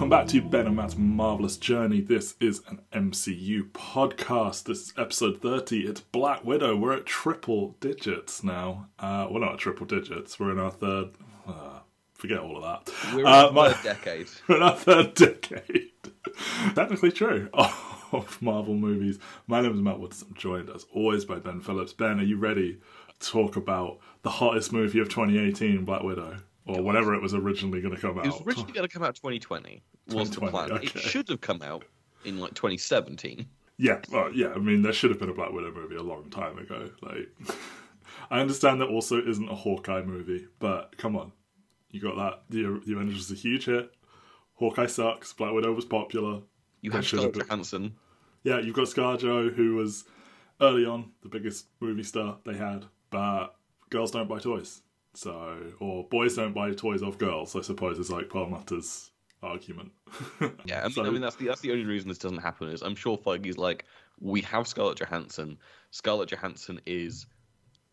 Welcome back to Ben and Matt's Marvelous Journey. This is an MCU podcast. This is episode 30. It's Black Widow. We're at triple digits now. Uh, we're not at triple digits, we're in our third. Uh, forget all of that. We're in Uh, our my- third decade. We're in our third decade. Technically true. Of Marvel movies. My name is Matt Woods. I'm joined as always by Ben Phillips. Ben, are you ready to talk about the hottest movie of 2018, Black Widow? Or whenever it was originally going to come out. It was originally going to come out 2020. Was the 2020, plan? It should have come out in like 2017. Yeah, well, yeah. I mean, there should have been a Black Widow movie a long time ago. Like, I understand that also isn't a Hawkeye movie, but come on, you got that. The the Avengers was a huge hit. Hawkeye sucks. Black Widow was popular. You There have should Scarlett Johansson. Yeah, you've got ScarJo, who was early on the biggest movie star they had, but girls don't buy toys. So, or boys don't buy toys of girls. I suppose is like Perlmutter's argument. Yeah, I mean, So- I mean that's the that's the only reason this doesn't happen is I'm sure Feige's like we have Scarlett Johansson. Scarlett Johansson is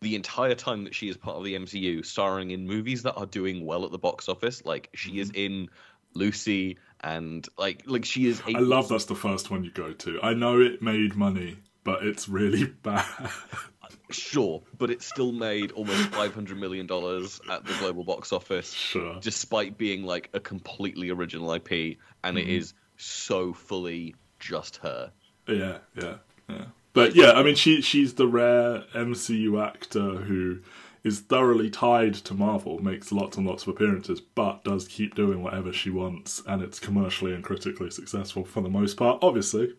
the entire time that she is part of the MCU, starring in movies that are doing well at the box office. Like she is mm-hmm. in Lucy and like like she is. A, I love that's the first one you go to. I know it made money, but it's really bad. Sure, but it still made almost five hundred million dollars at the global box office, sure. despite being like a completely original IP, and it mm-hmm. is so fully just her. Yeah, yeah, yeah. But yeah, I mean, she she's the rare MCU actor who is thoroughly tied to Marvel, makes lots and lots of appearances, but does keep doing whatever she wants, and it's commercially and critically successful for the most part. Obviously,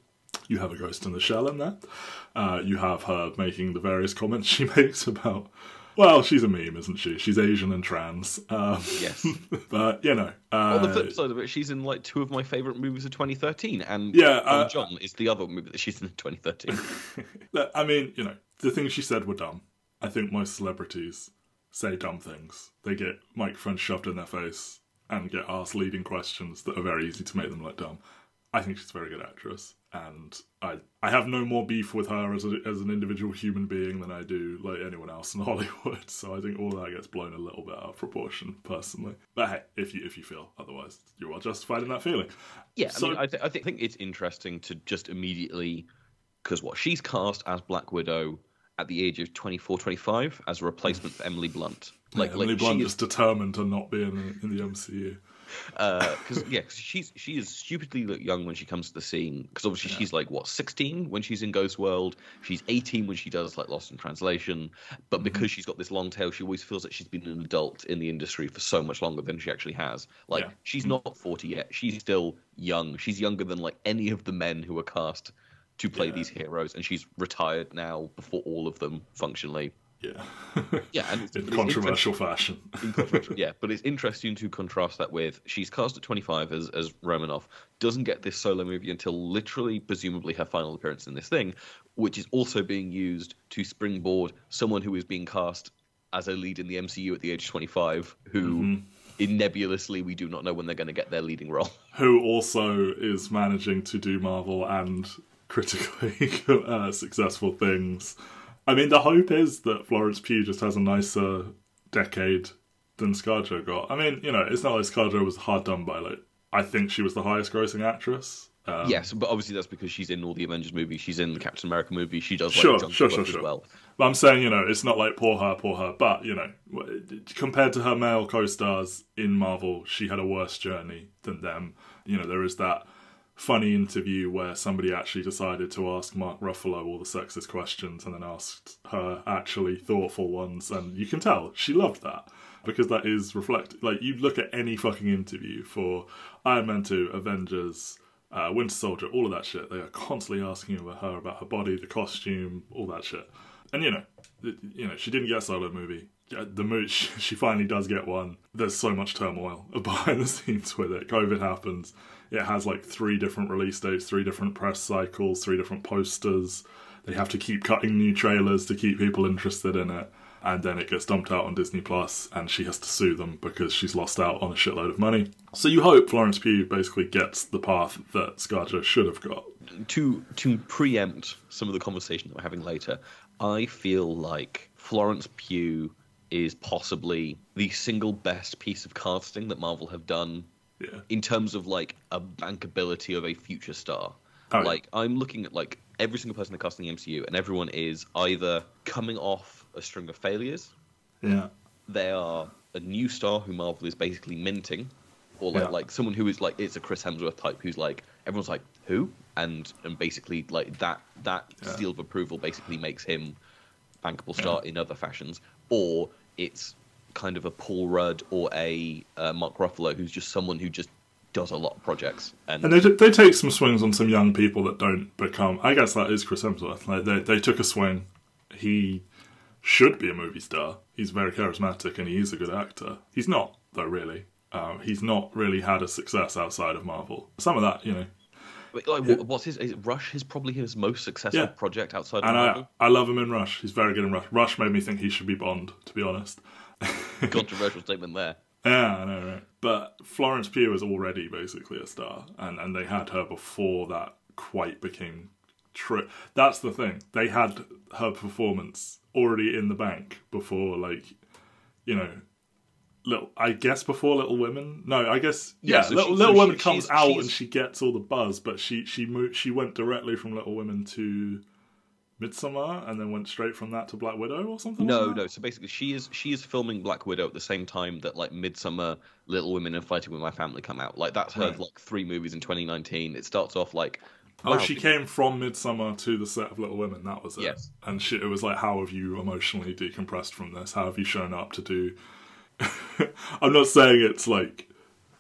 you have a Ghost in the Shell in there. Uh, you have her making the various comments she makes about. Well, she's a meme, isn't she? She's Asian and trans. Um, Yes. but you know, uh, On the flip side of it, she's in like two of my favorite movies of 2013, and Yeah, uh, John is the other movie that she's in 2013. Look, I mean, you know, the things she said were dumb. I think most celebrities say dumb things. They get microphones shoved in their face and get asked leading questions that are very easy to make them look dumb. I think she's a very good actress, and I I have no more beef with her as a, as an individual human being than I do like anyone else in Hollywood. So I think all that gets blown a little bit out of proportion, personally. But hey, if you if you feel otherwise, you're justified in that feeling. yeah, So- I mean, I, th- I think, think it's interesting to just immediately because what she's cast as Black Widow at the age of 24, 25 as a replacement for Emily Blunt. Like, Emily like Blunt is determined to not be in, in the MCU. Uh, because yeah, 'cause she's she is stupidly young when she comes to the scene. Because obviously she's like what sixteen when she's in Ghost World. She's eighteen when she does like Lost in Translation. But mm-hmm. because she's got this long tail, she always feels that she's been an adult in the industry for so much longer than she actually has. Like Yeah. she's not forty yet. She's still young. She's younger than like any of the men who are cast to play Yeah. these heroes, and she's retired now before all of them functionally. Yeah. Yeah, and in controversial fashion. in controversial- yeah, but it's interesting to contrast that with she's cast at 25 as, as Romanoff, doesn't get this solo movie until literally, presumably, her final appearance in this thing, which is also being used to springboard someone who is being cast as a lead in the MCU at the age of 25, who in nebulously we do not know when they're going to get their leading role. Who also is managing to do Marvel and critically uh, successful things. I mean, the hope is that Florence Pugh just has a nicer decade than ScarJo got. I mean, you know, it's not like ScarJo was hard done by. Like, I think she was the highest grossing actress. Um, yes, but obviously that's because she's in all the Avengers movies. She's in the Captain America movie. She does like Sure, sure, sure, as sure. well. But I'm saying, you know, it's not like poor her, poor her. But, you know, compared to her male co stars in Marvel, she had a worse journey than them. You know, there is that funny interview where somebody actually decided to ask Mark Ruffalo all the sexist questions and then asked her actually thoughtful ones. And you can tell she loved that. Because that is reflected. Like, you look at any fucking interview for Iron Man 2, Avengers, uh, Winter Soldier, all of that shit. They are constantly asking her about her body, the costume, all that shit. And you know, you know, she didn't get a solo movie. The movie, she finally does get one. There's so much turmoil behind the scenes with it. COVID happens. It has like three different release dates, three different press cycles, three different posters. They have to keep cutting new trailers to keep people interested in it. And then it gets dumped out on Disney Plus, and she has to sue them because she's lost out on a shitload of money. So you hope Florence Pugh basically gets the path that ScarJo should have got. to to preempt some of the conversation that we're having later, I feel like Florence Pugh is possibly the single best piece of casting that Marvel have done Yeah. in terms of like a bankability of a future star. Oh, yeah. like I'm looking at like every single person they cast in the MCU, and everyone is either coming off a string of failures, Yeah. they are a new star who Marvel is basically minting, or like Yeah. like someone who is like it's a Chris Hemsworth type who's like everyone's like who and and basically like that that Yeah. seal of approval basically makes him bankable star in other fashions, or it's kind of a Paul Rudd or a uh, Mark Ruffalo who's just someone who just does a lot of projects and, And they they take some swings on some young people that don't become. I guess that is Chris Hemsworth. Like they they took a swing. He should be a movie star. He's very charismatic and he is a good actor. He's not though, really. Um, he's not really had a success outside of Marvel. Some of that, you know. Like, what- what's his is Rush is probably his most successful Yeah. project outside of And I I love him in Rush. He's very good in Rush. Rush made me think he should be Bond, to be honest. Controversial statement there. Yeah, I know, right? But Florence Pugh is already basically a star, and and they had her before that quite became true. That's the thing. They had her performance already in the bank before, like, you know, little. I guess before Little Women. No, I guess Yeah, yeah. so little she- Little so Women she- comes she's- out she's- and she gets all the buzz, but she she moved. She went directly from Little Women to. Midsommar, and then went straight from that to Black Widow or something. No, no. So basically, she is she is filming Black Widow at the same time that like Midsommar, Little Women, and Fighting with My Family come out. Like that's her Right. like three movies in 2019. It starts off like. Oh, wow, she came from Midsommar to the set of Little Women. That was it. Yes. And she, it was like, how have you emotionally decompressed from this? How have you shown up to do? I'm not saying it's like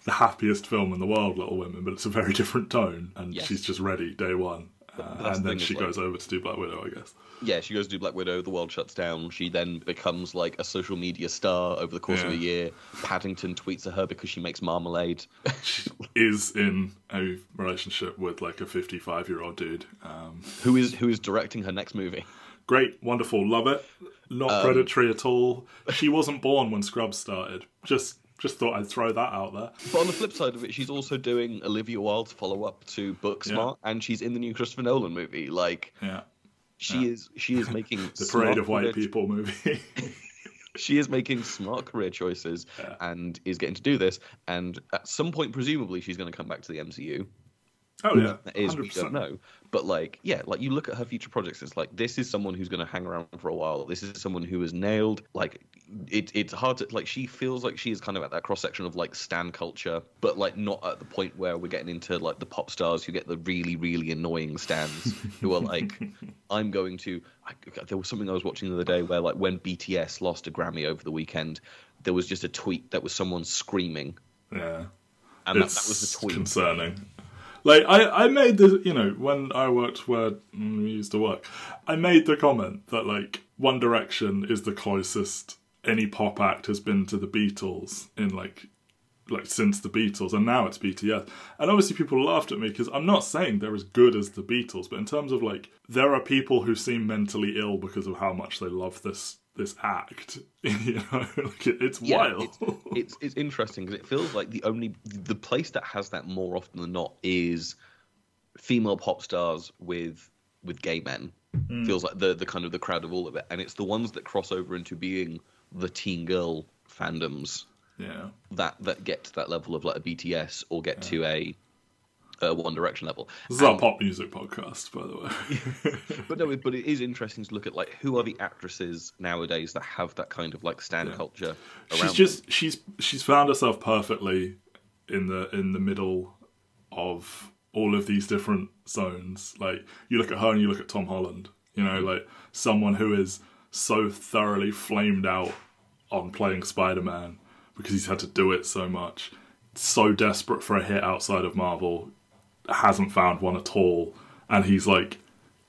the happiest film in the world, Little Women, but it's a very different tone, and Yes. she's just ready day one. Uh, and the then she like- goes over to do Black Widow, I guess. Yeah, she goes to do Black Widow. The world shuts down. She then becomes like a social media star over the course of a year. Paddington tweets at her because she makes marmalade. She is in a relationship with like a 55 year old dude. Um, who is who is directing her next movie? Great, wonderful, love it. Not Um, predatory at all. She wasn't born when Scrubs started. Just, just thought I'd throw that out there. But on the flip side of it, she's also doing Olivia Wilde's follow up to Booksmart, and she's in the new Christopher Nolan movie. Like Yeah. she is she is making the Parade of White career- People movie. She is making smart career choices Yeah. and is getting to do this. And at some point, presumably, she's going to come back to the MCU. Oh yeah, That is, we 100%. don't know. But like, yeah, like you look at her future projects, it's like this is someone who's going to hang around for a while. This is someone who has nailed. Like, it, it's hard to like. She feels like she is kind of at that cross section of like stan culture, but like not at the point where we're getting into like the pop stars who get the really really annoying stans who are like, I'm going to. I, there was something I was watching the other day where like when BTS lost a Grammy over the weekend, there was just a tweet that was someone screaming, Yeah, and that, that was the tweet. concerning. Like I, I made the, you know, when I worked where mm, we used to work, I made the comment that like One Direction is the closest any pop act has been to the Beatles in like like since the Beatles, and now it's BTS. And obviously, people laughed at me because I'm not saying they're as good as the Beatles, but in terms of like, there are people who seem mentally ill because of how much they love this this act. you know, like it, it's wild. It's, it's it's interesting because it feels like the only the place that has that more often than not is female pop stars with with gay men. Hmm. Feels like the the kind of the crowd of all of it, and it's the ones that cross over into being the teen girl fandoms yeah. that that get to that level of like a BTS or get to a, a One Direction level. This is our pop music podcast, by the way. but no, but it is interesting to look at like who are the actresses nowadays that have that kind of like stan culture. Around she's just she's she's found herself perfectly in the in the middle of all of these different zones. Like you look at her and you look at Tom Holland. You know, mm-hmm. like someone who is so thoroughly flamed out on playing Spider Man because he's had to do it so much. So desperate for a hit outside of Marvel, hasn't found one at all, and he's like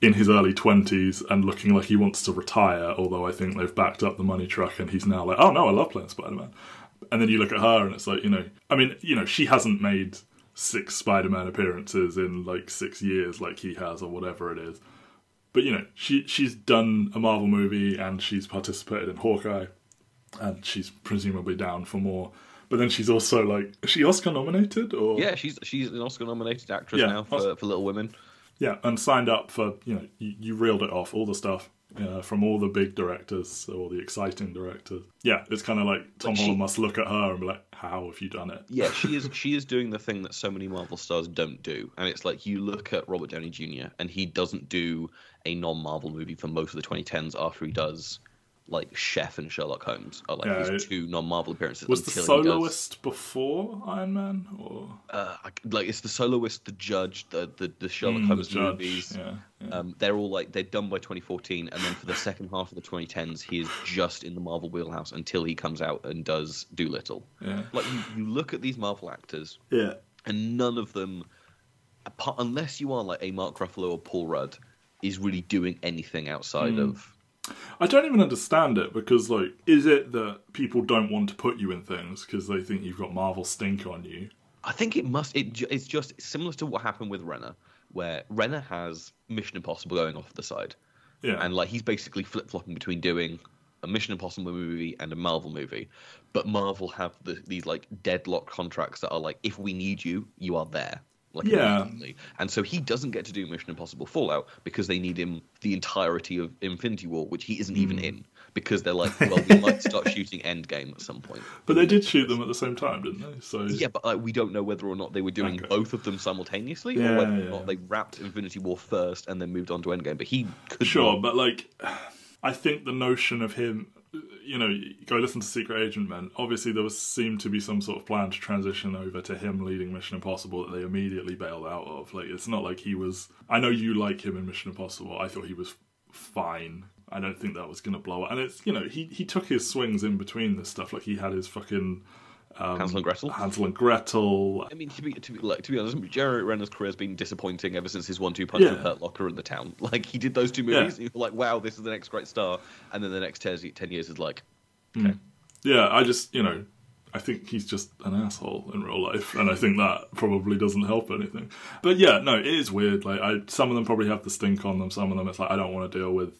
in his early 20s and looking like he wants to retire, although I think they've backed up the money truck and he's now like, oh no, I love playing Spider Man. And then you look at her and it's like, you know, I mean, you know, she hasn't made six Spider Man appearances in like six years like he has or whatever it is. But, you know, she she's done a Marvel movie and she's participated in Hawkeye and she's presumably down for more. But then she's also like, is she Oscar nominated or Yeah, she's she's an Oscar nominated actress Yeah, now for, Oscar- for Little Women. Yeah, and signed up for you know you, you reeled it off all the stuff. uh, from all the big directors, all the exciting directors. Yeah, it's kind of like Tom she- Holland must look at her and be like, "How have you done it?" Yeah, she is. She is doing the thing that so many Marvel stars don't do, and it's like you look at Robert Downey Jr. and he doesn't do a non-Marvel movie for most of the 2010s. After he does, like Chef and Sherlock Holmes are like Yeah, his it- two non-Marvel appearances. Was the until he does- soloist before Iron Man, or uh, like it's the soloist, the judge, the the, the Sherlock Mm, Holmes the judge, movies. Yeah, yeah. Um, they're all like they're done by 2014, and then for the second half of the 2010s, he is just in the Marvel wheelhouse until he comes out and does Dolittle. yeah, Like you, you look at these Marvel actors, yeah. and none of them, apart, unless you are like a Mark Ruffalo or Paul Rudd, is really doing anything outside Hmm. of. I don't even understand it because, like, is it that people don't want to put you in things because they think you've got Marvel stink on you? I think it must. It, it's just similar to what happened with Renner, where Renner has Mission Impossible going off the side. Yeah, and like he's basically flip flopping between doing a Mission Impossible movie and a Marvel movie. But Marvel have the, these like deadlock contracts that are like, if we need you, you are there. Like Yeah. immediately. And so he doesn't get to do Mission Impossible Fallout because they need him the entirety of Infinity War, which he isn't Hmm. even in. Because they're like, well, we might start shooting Endgame at some point. but they did shoot them at the same time, didn't they? So Yeah, but like, we don't know whether or not they were doing Okay. both of them simultaneously, Yeah, or whether or yeah. not they wrapped Infinity War first and then moved on to Endgame. But he could Sure, not- but like, I think the notion of him, you know, go listen to Secret Agent Men. Obviously, there was seemed to be some sort of plan to transition over to him leading Mission Impossible that they immediately bailed out of. Like, it's not like he was. I know you like him in Mission Impossible. I thought he was fine. I don't think that was going to blow up. And it's you know he he took his swings in between this stuff. Like he had his fucking Hansel and um, Gretel. Hansel and Gretel. I mean, to be to be like to be honest, Jerry Renner's career has been disappointing ever since his one-two punch Yeah. with Hurt Locker in the town. Like he did those two movies, and you're like, wow, this is the next great star. And then the next 10, 10 years is like, hmm. okay, Yeah, I just, you know, I think he's just an asshole in real life, and I think that probably doesn't help anything. But yeah, no, it is weird. Like, I some of them probably have the stink on them. Some of them, it's like I don't want to deal with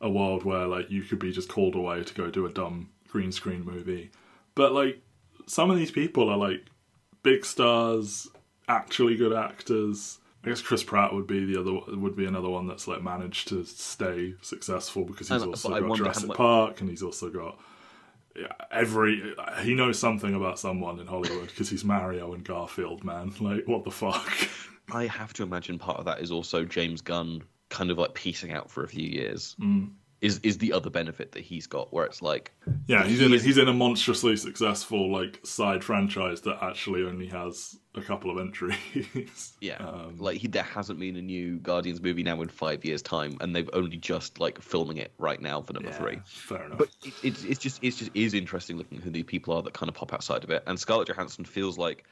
a world where like you could be just called away to go do a dumb green screen movie. But like, some of these people are like big stars, actually good actors. I guess Chris Pratt would be the other would be another one that's like managed to stay successful because he's And- also got Jurassic much- Park and he's also got yeah, every he knows something about someone in Hollywood because he's Mario and Garfield, man. Like, what the fuck? I have to imagine part of that is also James Gunn kind of like piecing out for a few years. Mm. Is is the other benefit that he's got, where it's like, Yeah, he's in a, he's in a monstrously successful like side franchise that actually only has a couple of entries. yeah, Um, like he, there hasn't been a new Guardians movie now in five years' time, and they've only just like filming it right now for number yeah, three. Fair enough. But it, it's it's just it's just is interesting looking who the people are that kind of pop outside of it. And Scarlett Johansson feels like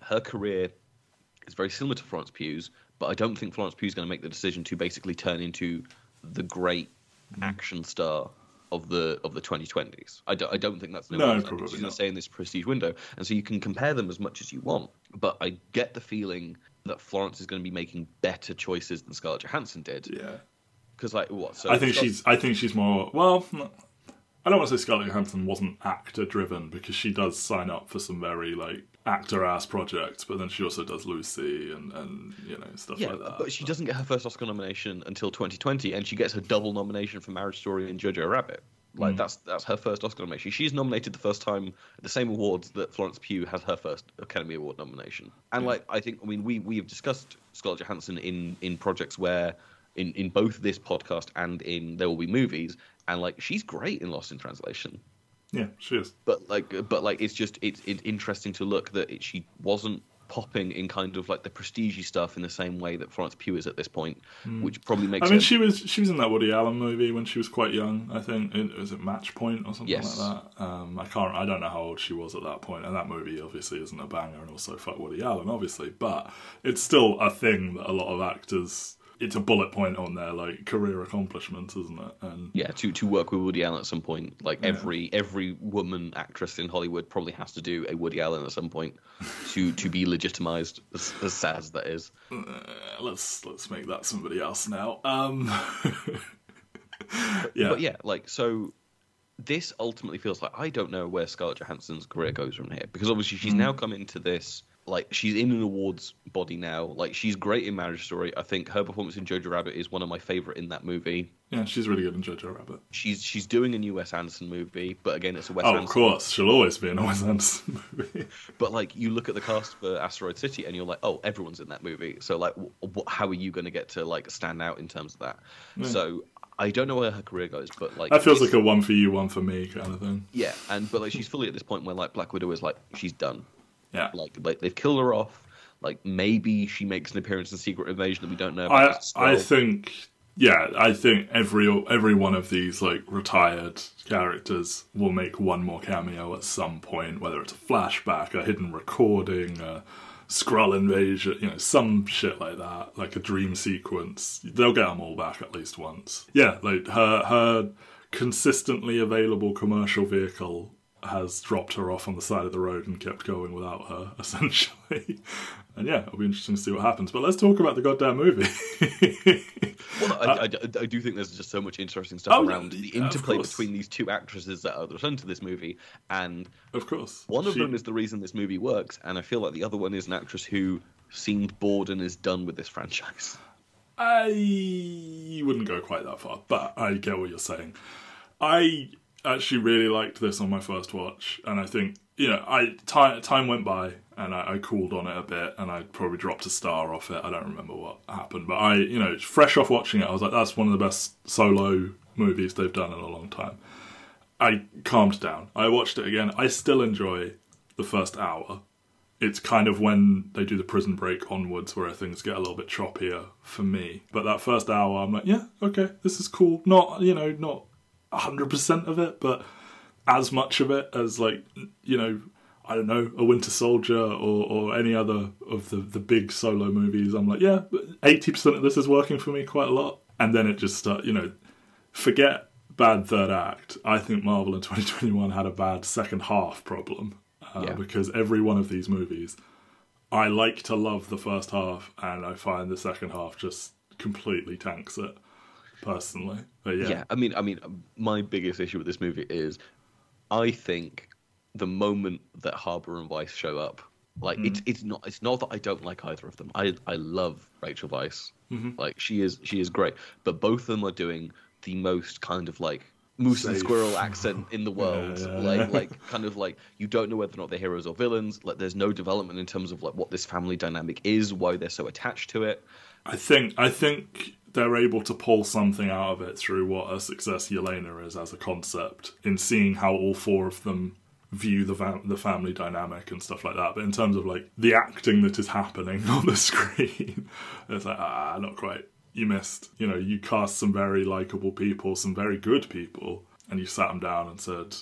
her career is very similar to Florence Pugh's, but I don't think Florence Pugh's going to make the decision to basically turn into the great Mm. action star of the of the 2020s. I don't, I don't think that's No, think probably she's going not. to stay in this prestige window, and so you can compare them as much as you want. But I get the feeling that Florence is going to be making better choices than Scarlett Johansson did. yeah, Because like what? So I think Scar- she's I think she's more well. I don't want to say Scarlett Johansson wasn't actor driven because she does sign up for some very like actor ass project, but then she also does Lucy and and you know stuff Yeah, like that. but she doesn't get her first Oscar nomination until 2020, and she gets her double nomination for Marriage Story and Jojo Rabbit. Like mm. that's that's her first Oscar nomination. She's nominated the first time the same awards that Florence Pugh has her first Academy Award nomination. And like I think, I mean, we we have discussed Scarlett Johansson in in projects where. In, in both this podcast and in There Will Be Movies, and like she's great in Lost in Translation Yeah, she is. but like but like it's just it's, it's interesting to look that it, she wasn't popping in kind of like the prestige stuff in the same way that Florence Pugh is at this point, which probably makes. I mean, sense. she was she was in that Woody Allen movie when she was quite young. I think it was it Match Point or something Yes. like that. Um, I can't. I don't know how old she was at that point. And that movie obviously isn't a banger, and also fuck Woody Allen, obviously. But it's still a thing that a lot of actors. It's a bullet point on there, like career accomplishments, isn't it? And yeah, to, to work with Woody Allen at some point, like every every woman actress in Hollywood probably has to do a Woody Allen at some point to to be legitimized. As, as sad as that is, uh, let's let's make that somebody else now. Um, yeah, but yeah, like so. This ultimately feels like I don't know where Scarlett Johansson's career goes from here because obviously she's now come into this like she's in an awards body now. Like she's great in Marriage Story. I think her performance in Jojo Rabbit is one of my favorite in that movie. Yeah, she's really good in Jojo Rabbit. She's she's doing a new Wes Anderson movie, but again, it's a Wes Oh, Anderson. of course, she'll always be in a Wes Anderson movie. But like, you look at the cast for Asteroid City, and you're like, oh, everyone's in that movie. So like, w- w- how are you going to get to like stand out in terms of that? So I don't know where her career goes, but like, that feels like a one for you, one for me kind of thing. yeah, and but like, she's fully at this point where like Black Widow is like, she's done. Yeah. Like, like they've killed her off. Like maybe she makes an appearance in Secret Invasion that we don't know about. I I think yeah, I think every every one of these like retired characters will make one more cameo at some point, whether it's a flashback, a hidden recording, a Skrull invasion, you know, some shit like that, like a dream sequence. They'll get them all back at least once. Yeah, like her her consistently available commercial vehicle has dropped her off on the side of the road and kept going without her, essentially. And yeah, it'll be interesting to see what happens. But let's talk about the goddamn movie. Well, uh, I, I, I do think there's just so much interesting stuff Oh, around the interplay between these two actresses that are the return to this movie, and of course. one of She- them is the reason this movie works, and I feel like the other one is an actress who seemed bored and is done with this franchise. I wouldn't go quite that far, but I get what you're saying. I actually really liked this on my first watch, and I think you know, I time time went by and I, I cooled on it a bit, and I probably dropped a star off it. I don't remember what happened, but I, you know, fresh off watching it, I was like, that's one of the best solo movies they've done in a long time. I calmed down. I watched it again. I still enjoy the first hour. It's kind of when they do the prison break onwards where things get a little bit choppier for me. But that first hour, I'm like, yeah, okay, this is cool. Not, you know, not 100% of it, but as much of it as, like, you know, I don't know, a Winter Soldier or, or any other of the, the big solo movies. I'm like, yeah, 80% of this is working for me quite a lot. And then it just start, you know, forget bad third act. I think Marvel in 2021 had a bad second half problem uh, Yeah. because every one of these movies, I like to love the first half, and I find the second half just completely tanks it. Personally, but yeah, Yeah. I mean, I mean, my biggest issue with this movie is, I think the moment that Harbour and Weisz show up, like it's Mm. it's not it's not that I don't like either of them. I I love Rachel Weisz, Mm-hmm. like she is she is great, but both of them are doing the most kind of like moose and squirrel accent in the world. yeah. Like like kind of like you don't know whether or not they're heroes or villains. Like there's no development in terms of like what this family dynamic is, why they're so attached to it. I think I think they're able to pull something out of it through what a success Yelena is as a concept in seeing how all four of them view the fam- the family dynamic and stuff like that. But in terms of like the acting that is happening on the screen, it's like ah, not quite. You missed. You know, you cast some very likable people, some very good people, and you sat them down and said,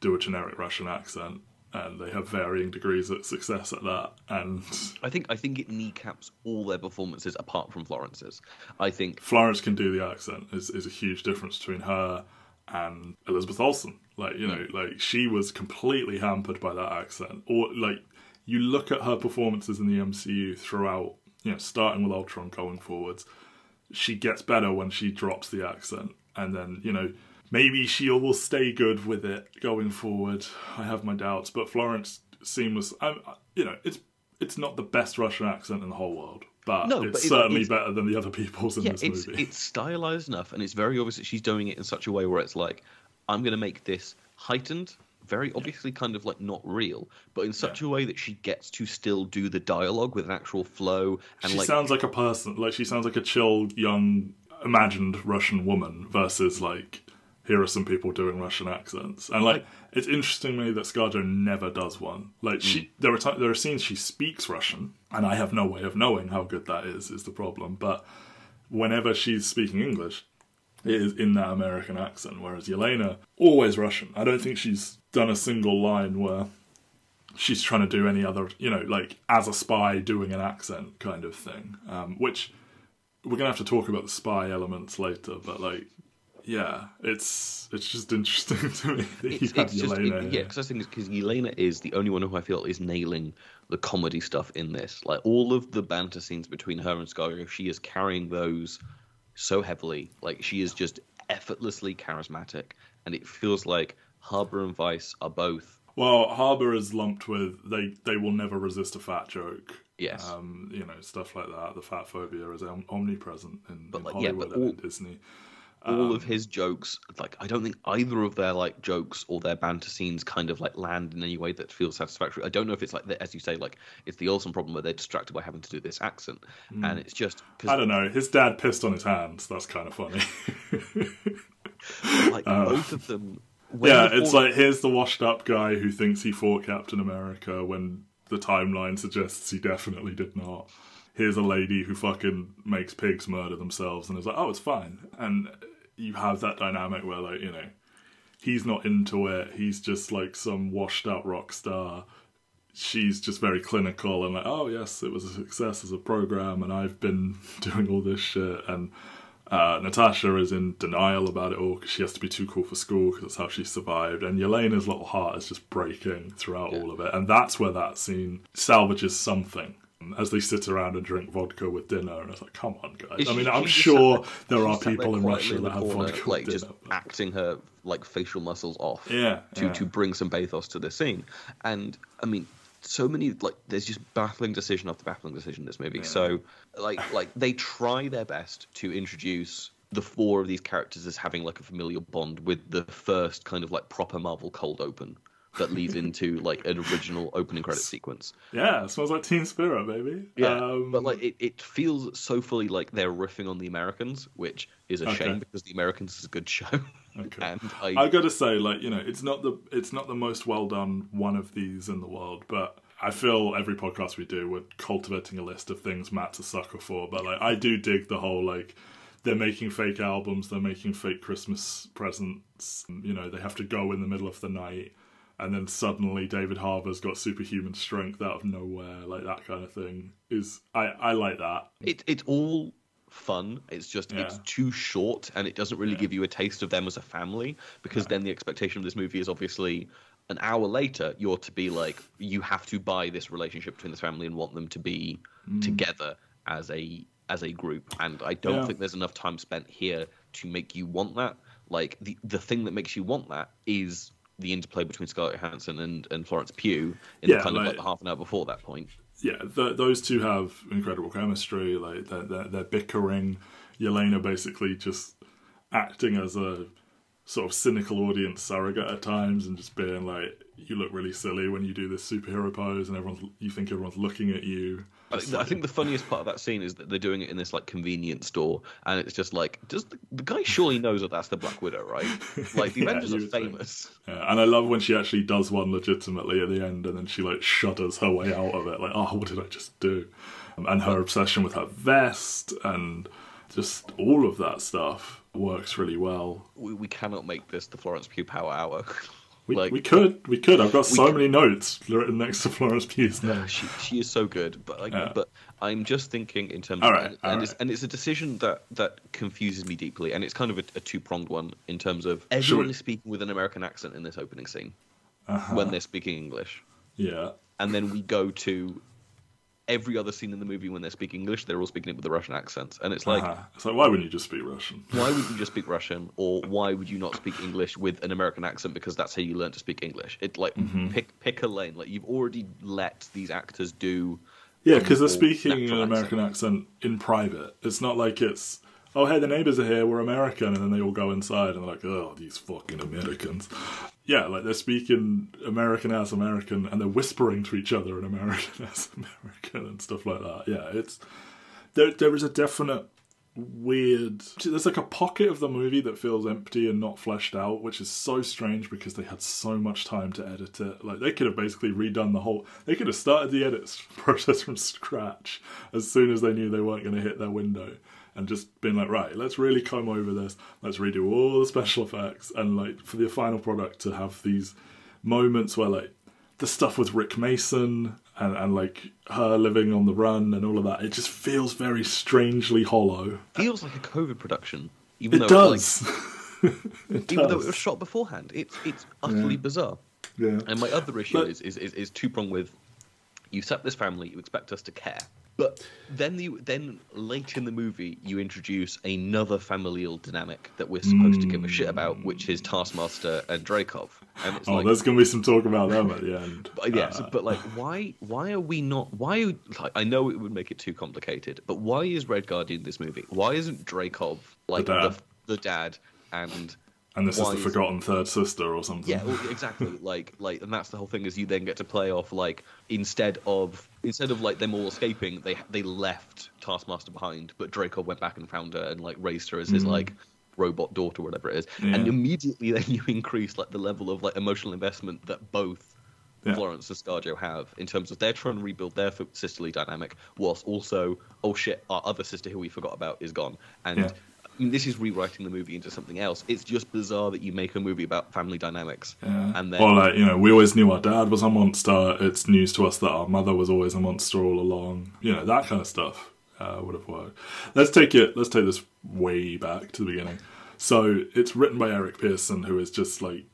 "Do a generic Russian accent." And they have varying degrees of success at that. And I think I think it kneecaps all their performances apart from Florence's. I think Florence can do the accent is, is a huge difference between her and Elizabeth Olsen. Like, you know, like she was completely hampered by that accent. Or like you look at her performances in the MCU throughout, you know, starting with Ultron going forwards, she gets better when she drops the accent. And then, you know, maybe she will stay good with it going forward. I have my doubts, but Florence seamless. I'm, you know, it's it's not the best Russian accent in the whole world, but No, it's but it- certainly it's- better than the other people's in yeah, this it's movie. it's stylized enough, and it's very obvious that she's doing it in such a way where it's like, I'm going to make this heightened, very obviously kind of like not real, but in such a way that she gets to still do the dialogue with an actual flow and she like sounds like a person, like she sounds like a chill, young, imagined Russian woman versus like here are some people doing Russian accents, and like it's interesting to me that ScarJo never does one. Like she, there are ti there are scenes she speaks Russian, and I have no way of knowing how good that is. Is the problem, but whenever she's speaking English, it is in that American accent, whereas Yelena always Russian. I don't think she's done a single line where she's trying to do any other, you know, like as a spy doing an accent kind of thing. Um, which we're gonna have to talk about the spy elements later, but like, yeah, it's it's just interesting to me that it's, it's just it- yeah, because I think because Yelena is the only one who I feel is nailing the comedy stuff in this. Like all of the banter scenes between her and Scarjo, she is carrying those so heavily. Like she is just effortlessly charismatic, and it feels like Harbour and Weisz are both. Well, Harbour is lumped with they they will never resist a fat joke. Yes. Um, you know, stuff like that. The fat phobia is om- omnipresent in, But, in like, yeah, Hollywood but and all- in Disney. All Um, of his jokes, like I don't think either of their like jokes or their banter scenes kind of like land in any way that feels satisfactory. I don't know if it's like the, as you say, like it's the Olsen problem where they're distracted by having to do this accent, and it's just I don't know. His dad pissed on his hands. That's kind of funny. like both of them. yeah, it's like here's the washed up guy who thinks he fought Captain America when the timeline suggests he definitely did not. Here's a lady who fucking makes pigs murder themselves and is like, oh, it's fine. And you have that dynamic where, like, you know, he's not into it. He's just like some washed up rock star. She's just very clinical and like, oh, yes, it was a success as a program and I've been doing all this shit. And uh, Natasha is in denial about it all because she has to be too cool for school because that's how she survived. And Yelena's little heart is just breaking throughout all of it. And that's where that scene salvages something as they sit around and drink vodka with dinner. And it's like, come on, guys. Is I mean, I'm sure sat there are She people in Russia in that have corner, vodka like just dinner. acting her like facial muscles off. Yeah, to yeah. to bring some bathos to the scene. And I mean, so many like there's just baffling decision after baffling decision in this movie. So like like they try their best to introduce the four of these characters as having like a familial bond with the first kind of like proper Marvel cold open that leads into like an original opening credit sequence. Yeah, it smells like Teen Spirit, baby. Um, but like it, it feels so fully like they're riffing on the Americans, which is a Okay. shame because the Americans is a good show. Okay. and I, I gotta say, like you know, it's not the it's not the most well done one of these in the world, but I feel every podcast we do, we're cultivating a list of things Matt's a sucker for. But like, I do dig the whole like they're making fake albums, they're making fake Christmas presents. You know, they have to go in the middle of the night, and then suddenly David Harbour's got superhuman strength out of nowhere, like that kind of thing. Is I I like that. it, it's all fun. It's just it's too short, and it doesn't really give you a taste of them as a family. Because then the expectation of this movie is obviously an hour later you're to be like you have to buy this relationship between this family and want them to be mm. together as a as a group. And I don't Yeah. think there's enough time spent here to make you want that. Like the the thing that makes you want that is the interplay between Scarlett Johansson and, and Florence Pugh in Yeah, the kind of like- like the half an hour before that point. yeah, th- those two have incredible chemistry. Like they're, they're, they're bickering. Yelena basically just acting as a sort of cynical audience surrogate at times, and just being like, "You look really silly when you do this superhero pose, and everyone's you think everyone's looking at you." I think, I think the funniest part of that scene is that they're doing it in this like convenience store, and it's just like, does the, the guy surely knows that that's the Black Widow, right? Like the Yeah, Avengers are famous. Yeah, and I love when she actually does one legitimately at the end, and then she like shudders her way out of it, like, "Oh, what did I just do?" Um, And her obsession with her vest and just all of that stuff works really well. We, we cannot make this the Florence Pugh Power Hour. We, like we could, we could. I've got so could- many notes written next to Florence Pugh's name. she she is so good, but like, Yeah. but I'm just thinking in terms All of right, and, all and it's and it's a decision that that confuses me deeply, and it's kind of a, a two pronged one in terms of Should everyone we- is speaking with an American accent in this opening scene Uh-huh. when they're speaking English, Yeah, and then we go to every other scene in the movie when they're speaking English, they're all speaking it with a Russian accent, and it's like. uh-huh. like why wouldn't you just speak Russian? why would you just speak Russian, or why would you not speak English with an American accent because that's how you learn to speak English? It like Mm-hmm. pick pick a lane. Like you've already let these actors do. Yeah, because they're speaking an American accent in private. It's not like it's oh hey the neighbors are here, we're American, and then they all go inside and they're like oh these fucking Americans. Yeah, like they're speaking American as American, and they're whispering to each other in American as American and stuff like that. Yeah, it's there. There is a definite weird. There's like a pocket of the movie that feels empty and not fleshed out, which is so strange because they had so much time to edit it. Like they could have basically redone the whole. They could have started the edit process from scratch as soon as they knew they weren't going to hit their window. And just been like, right, let's really come over this. Let's redo all the special effects, and like for the final product to have these moments where like the stuff with Rick Mason and, and like her living on the run and all of that, it just feels very strangely hollow. Feels like a COVID production, even It though does. Like, it even though it was shot beforehand. It's it's utterly bizarre. yeah. And my other issue But- is is, is, is two prong with you set this family, you expect us to care. But then you then late in the movie you introduce another familial dynamic that we're supposed to give a shit about, which is Taskmaster and Dreykov. And it's Oh, like there's gonna be some talk about them at the end. but yeah, so- Uh, but like, why? Why are we not? Why? Like, I know it would make it too complicated, but why is Red Guardian this movie? Why isn't Dreykov like The the, the dad and and this is the forgotten third sister or something. yeah, well, exactly. like, like, and that's the whole thing. Is you then get to play off like instead of instead of like them all escaping, they they left Taskmaster behind, but Dreykov went back and found her and like raised her as his like robot daughter, whatever it is. And Mm. Immediately then you increase like the level of like emotional investment that both Yeah. Florence and Scarjo have in terms of they're trying to rebuild their sisterly dynamic, whilst also, oh shit, our other sister who we forgot about is gone. And Yeah. I mean, this is rewriting the movie into something else. It's just bizarre that you make a movie about family dynamics, Yeah. and then or like you know, we always knew our dad was a monster. It's news to us that our mother was always a monster all along. You know that kind of stuff uh, would have worked. Let's take it. Let's take this way back to the beginning. So it's written by Eric Pearson, who is just like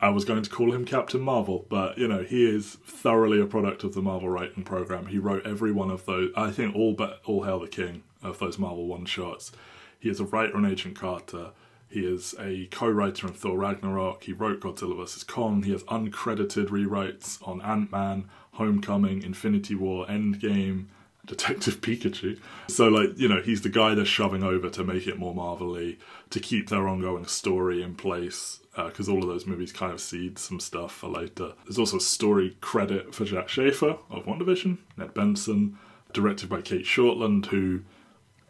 I was going to call him Captain Marvel, but you know he is thoroughly a product of the Marvel writing program. He wrote every one of those. I think all but all hail the king of those Marvel one shots. He is a writer on Agent Carter. He is a co-writer on Thor Ragnarok. He wrote Godzilla vs Kong. He has uncredited rewrites on Ant Man, Homecoming, Infinity War, Endgame, Detective Pikachu. So, like, you know, he's the guy they're shoving over to make it more marvelly, to keep their ongoing story in place, uh, because all of those movies kind of seed some stuff for later. There's also a story credit for Jac Schaeffer of WandaVision, Ned Benson, directed by Cate Shortland, who,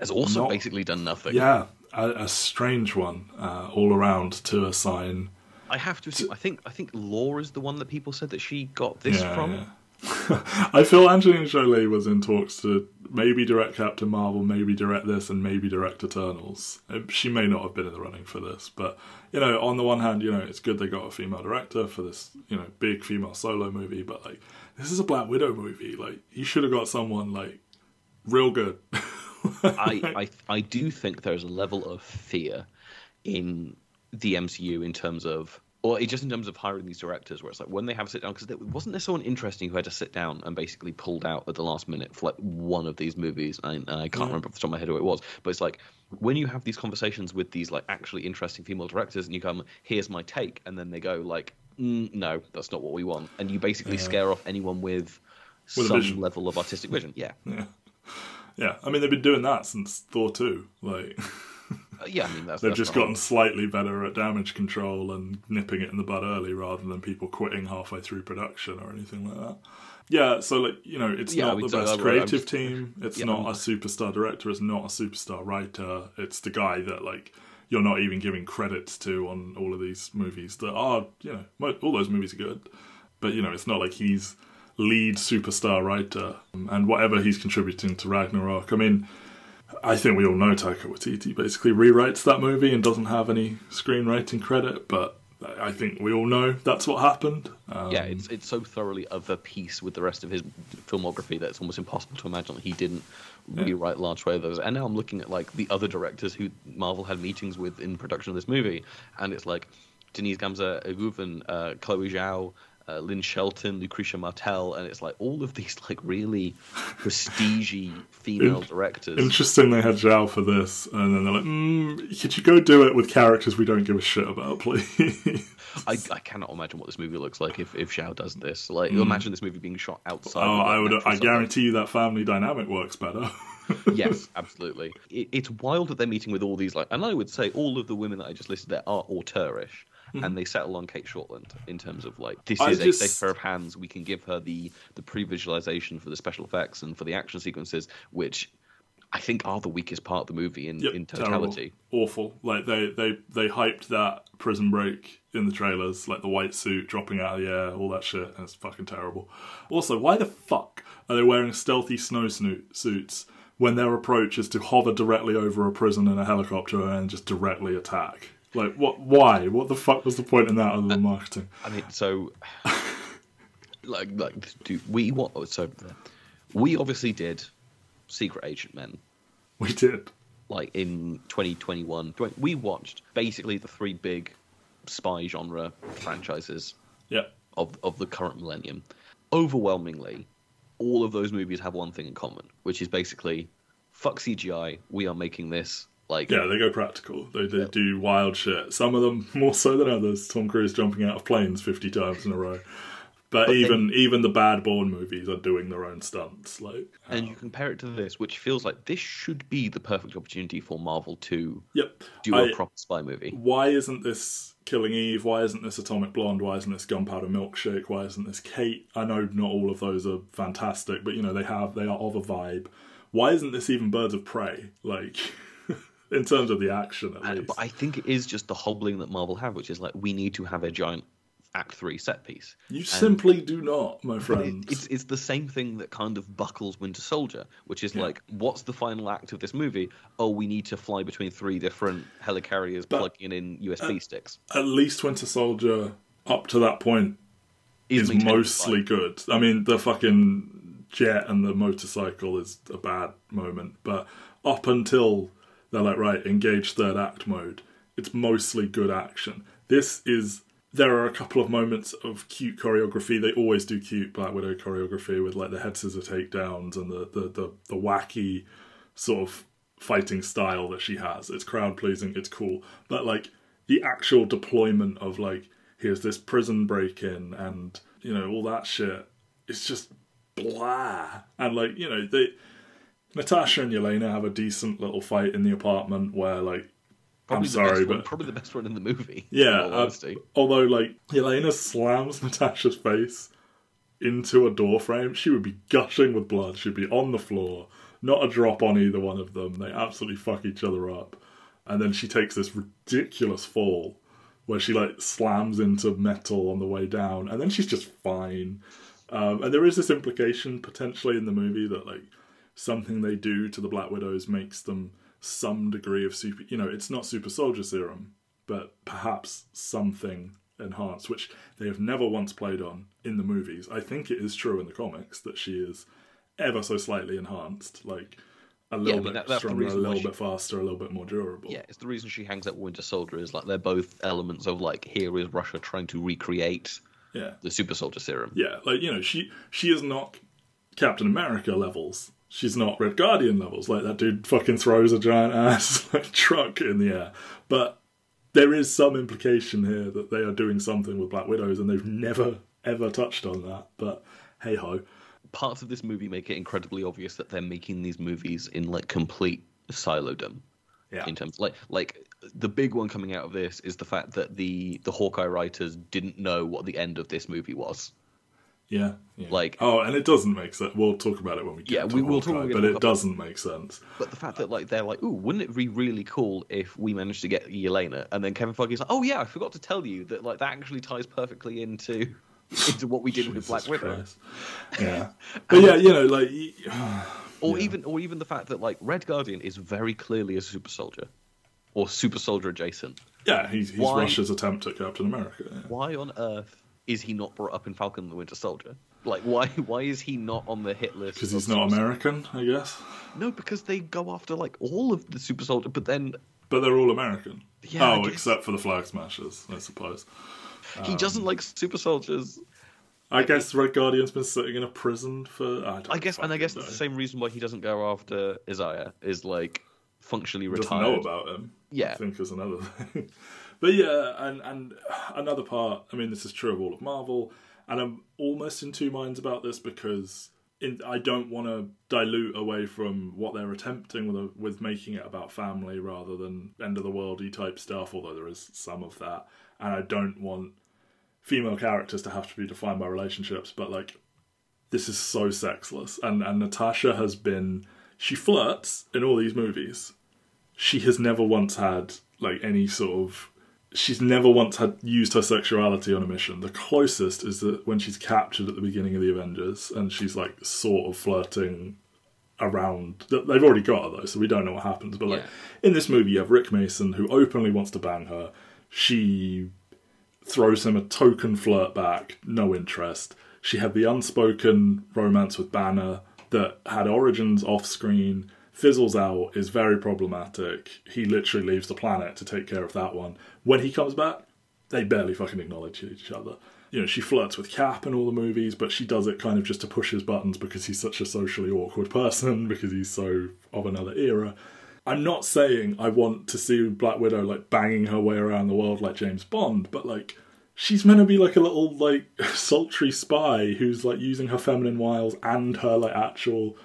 has also not- basically done nothing. yeah, a, a strange one uh, all around to assign. I have to assume. I think I think Lore is the one that people said that she got this Yeah, from. yeah. I feel Angelina Jolie was in talks to maybe direct Captain Marvel, maybe direct this, and maybe direct Eternals. Uh, She may not have been in the running for this, but you know, on the one hand, you know, it's good they got a female director for this, you know, big female solo movie, but like, this is a Black Widow movie. Like, you should have got someone like real good. I, I I do think there's a level of fear in the MCU in terms of, or just in terms of hiring these directors, where it's like when they have a sit down, because wasn't there someone interesting who had to sit down and basically pulled out at the last minute for like one of these movies, and, and I can't Yeah. remember off the top of my head who it was, but it's like when you have these conversations with these like actually interesting female directors, and you come, here's my take, and then they go like, mm, no, that's not what we want, and you basically Yeah. scare off anyone with. With some level of artistic vision, yeah, yeah. Yeah, I mean they've been doing that since Thor two. Like Uh, yeah. I mean, that's they've that's just gotten slightly better at damage control and nipping it in the bud early, rather than people quitting halfway through production or anything like that. Yeah, so like you know, it's Yeah, not the best creative just- team. It's Yeah, not I'm- a superstar director. It's not a superstar writer. It's the guy that like you're not even giving credits to on all of these movies that are you know all those movies are good, but you know it's not like he's lead superstar writer and whatever he's contributing to Ragnarok. I mean. I think we all know Taika Waititi basically rewrites that movie and doesn't have any screenwriting credit, but I think we all know that's what happened. Um, yeah, it's it's so thoroughly of a piece with the rest of his filmography that it's almost impossible to imagine that he didn't Yeah. rewrite large swathes of those. And now I'm looking at like the other directors who Marvel had meetings with in production of this movie, and it's like Deniz Gamze Ergüven, uh, Chloe Zhao. Uh, Lynn Shelton, Lucrecia Martel, and it's like all of these like really prestigey female In- directors. Interesting they had Zhao for this, and then they're like, mm, could you go do it with characters we don't give a shit about, please? I, I cannot imagine what this movie looks like if, if Zhao does this. Like, imagine this movie being shot outside. Oh, I would. I guarantee you that family dynamic works better. yes, absolutely. It, it's wild that they're meeting with all these like, and I would say all of the women that I just listed there are auteurish, Mm-hmm. and they settle on Cate Shortland in terms of like this. I is a just- safe pair of hands. We can give her the the pre-visualization for the special effects and for the action sequences, which I think are the weakest part of the movie in, Yep, in terrible. totality. Awful. Like they, they they hyped that prison break in the trailers, like the white suit dropping out of the air, all that shit, and it's fucking terrible. Also, why the fuck are they wearing stealthy snow suits when their approach is to hover directly over a prison in a helicopter and just directly attack? Like what? Why? What the fuck was the point in that other than uh, marketing? I mean, so like like do we what oh, so we obviously did Secret Agent Men We did. like in 2021 we watched basically the three big spy genre franchises Yeah. of of the current millennium overwhelmingly all of those movies have one thing in common which is basically fuck CGI we are making this like Yeah, they go practical. They, they do wild shit. Some of them more so than others. Tom Cruise jumping out of planes 50 times in a row. But, But even even the bad Bourne movies are doing their own stunts. Like, And you uh, compare it to this, which feels like this should be the perfect opportunity for Marvel to yep. do I- a proper spy movie. why isn't this Killing Eve? Why isn't this Atomic Blonde? Why isn't this Gunpowder Milkshake? Why isn't this Kate? I know not all of those are fantastic, but you know they have they are of a vibe. Why isn't this even Birds of Prey? Like in terms of the action at And- least. But I think it is just the hobbling that Marvel have, which is like we need to have a giant Act Three set piece. you simply do not, my But it- it's it's the same thing that kind of buckles Winter Soldier, which is like, what's the final act of this movie? Oh, we need to fly between three different helicarriers, But- plugging in USB sticks. At least Winter Soldier up to that point is the mostly good. I mean, the fucking jet and the motorcycle is a bad moment, but up until they're like, right, engage third act mode, it's mostly good action. This is. There are a couple of moments of cute choreography. They always do cute Black Widow choreography with like the head scissor takedowns and the, the, the, the wacky sort of fighting style that she has. It's crowd pleasing, it's cool. But like the actual deployment of like here's this prison break in and you know all that shit it's just blah and like you know they natasha and yelena have a decent little fight in the apartment where like Probably i'm sorry one- but probably the best one in the movie. yeah uh, although like yelena slams natasha's face into a door frame she would be gushing with blood. She'd be on the floor. Not a drop on either one of them. They absolutely fuck each other up. And then she takes this ridiculous fall where she like slams into metal on the way down and then she's just fine. Um, and there is this implication potentially in the movie that like something they do to the black widows makes them some degree of super you know it's not super soldier serum but perhaps something enhanced which they have never once played on in the movies i think it is true in the comics that she is ever so slightly enhanced like a little I mean, bit that- stronger a little she- bit faster a little bit more durable Yeah, it's the reason she hangs out with Winter Soldier is like they're both elements of like here is Russia trying to recreate yeah the Super Soldier Serum. Yeah, like you know, she she is not Captain America levels. She's not Red Guardian levels. Like that dude fucking throws a giant ass like truck in the air. But there is some implication here that they are doing something with Black Widows, and they've never ever touched on that. But hey ho, Parts of this movie make it incredibly obvious that they're making these movies in like complete silodom. yeah, in terms like like the big one coming out of this is the fact that the the Hawkeye writers didn't know what the end of this movie was. Yeah, yeah. Like- oh, and it doesn't make sense. We'll talk about it when we get Yeah, to we will talk Hawkeye, when we get but it doesn't make sense. But the fact that like they're like, ooh, wouldn't it be really cool if we managed to get Yelena? And then Kevin Feige's like, oh yeah, I forgot to tell you that like that actually ties perfectly into into what we did with Black Widow. Yeah, but yeah, you know, like Or Yeah. even or even the fact that like Red Guardian is very clearly a super soldier. Or super soldier adjacent. yeah, he's, he's Why- Russia's attempt at Captain America. yeah. Why on earth is he not brought up in Falcon the Winter Soldier? Like why why is he not on the hit list? Because he's not American, I guess. No, because they go after like all of the super soldier, but then But they're all American. Yeah, oh, except for the Flag Smashers, I suppose. he Um, doesn't like super soldiers. I guess Red Guardian's been sitting in a prison for. I, don't I guess, and I guess know. it's the same reason why he doesn't go after Isaiah is like functionally Doesn't retired. know about him. Yeah. I think is another thing. But yeah, and and another part. I mean, this is true of all of Marvel, and I'm almost in two minds about this because in, I don't want to dilute away from what they're attempting with with making it about family rather than end of the worldy type stuff. Although there is some of that, and I don't want female characters to have to be defined by relationships. But like, this is so sexless, and and Natasha has been she flirts in all these movies she has never once had like any sort of she's never once had used her sexuality on a mission. The closest is that when she's captured at the beginning of the avengers and she's like sort of flirting around. They've already got her though so we don't know what happens. But like Yeah. in this movie you have rick mason who openly wants to bang her. She throws him a token flirt back, no interest. She had the unspoken romance with Banner that had origins off screen, fizzles out, is very problematic. He literally leaves the planet to take care of that one. When he comes back, they barely fucking acknowledge each other. You know, she flirts with Cap in all the movies, but she does it kind of just to push his buttons because he's such a socially awkward person, because he's so of another era. I'm not saying I want to see Black Widow like banging her way around the world like James Bond, but like she's meant to be like a little like sultry spy who's like using her feminine wiles and her like actual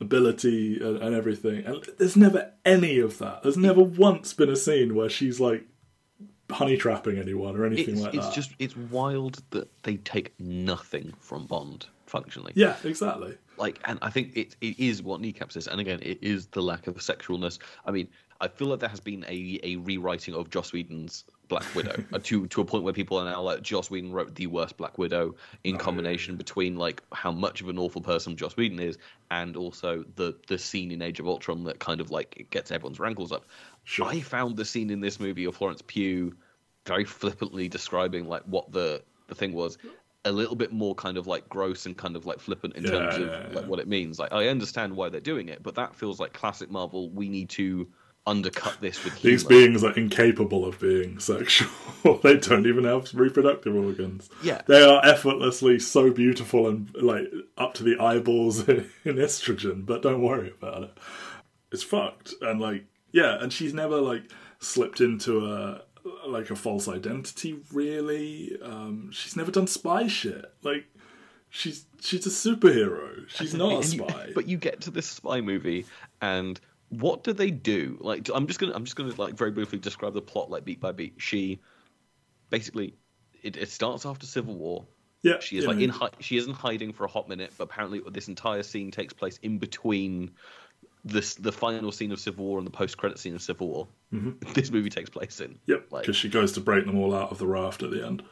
ability and, and everything. And there's never any of that. There's never once been a scene where she's like honey trapping anyone or anything It's, like it's that. It's just it's wild that they take nothing from Bond functionally. yeah, exactly. like and i think it, it is what kneecaps this and again it is the lack of sexualness i mean i feel like there has been a, a rewriting of joss whedon's black widow uh, to to a point where people are now like joss whedon wrote the worst black widow in combination between like how much of an awful person joss whedon is and also the the scene in age of ultron that kind of like it gets everyone's rankles up Sure. i found the scene in this movie of florence pugh very flippantly describing like what the the thing was a little bit more kind of like gross and kind of like flippant in Yeah, terms of yeah, like yeah. what it means. Like I understand why they're doing it, but that feels like classic Marvel. We need to undercut this with humor. These beings are incapable of being sexual. they don't even have reproductive organs. Yeah. They are effortlessly so beautiful and like up to the eyeballs in estrogen, but don't worry about it. It's fucked. And like yeah, and she's never like slipped into a like a false identity really. Um she's never done spy shit. Like she's she's a superhero. She's not a you- spy. but you get to this spy movie, and what do they do? Like I'm just gonna I'm just gonna like very briefly describe the plot like beat by beat. She basically it, it starts after Civil War. yeah, She is you like know, in hi- she is in hiding for a hot minute, but apparently this entire scene takes place in between this the final scene of Civil War and the post credit scene of Civil War. Mm-hmm. This movie takes place in. Yep, like- because she goes to break them all out of the raft at the end.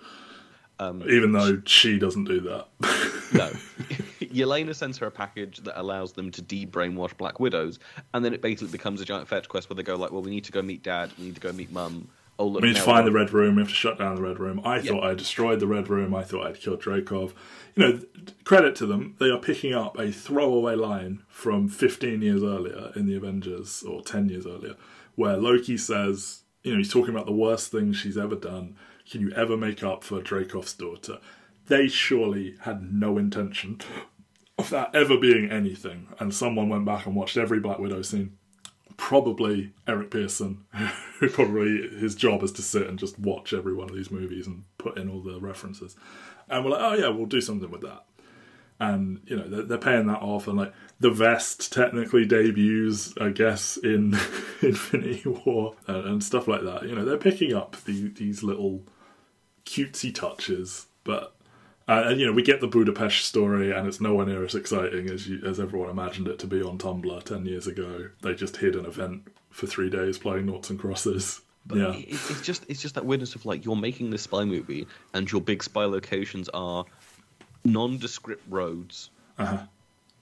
Um, Even though she doesn't do that. No. Yelena sends her a package that allows them to de-brainwash Black Widows, and then it basically becomes a giant fetch quest where they go like, "Well, we need to go meet Dad. We need to go meet Mum. Oh, look, we need to find the Red Room. We have to shut down the Red Room. I thought I destroyed the Red Room. I thought I'd killed Dreykov. You know, credit to them. They are picking up a throwaway line from 15 years earlier in the Avengers, or 10 years earlier, where Loki says, you know, he's talking about the worst thing she's ever done. Can you ever make up for Dreykov's daughter? They surely had no intention of that ever being anything. And someone went back and watched every Black Widow scene probably Eric Pearson, who probably his job is to sit and just watch every one of these movies and put in all the references. And we're like, oh yeah, we'll do something with that. And you know they're, they're paying that off, and like the vest technically debuts, I guess, in Infinity War and, and stuff like that. You know they're picking up the, these little cutesy touches, but uh, and you know we get the Budapest story, and it's nowhere near as exciting as you, as everyone imagined it to be on Tumblr ten years ago. They just hid an event for three days playing noughts and crosses. yeah, It- it's just it's just that weirdness of like you're making this spy movie, and your big spy locations are nondescript roads, uh-huh.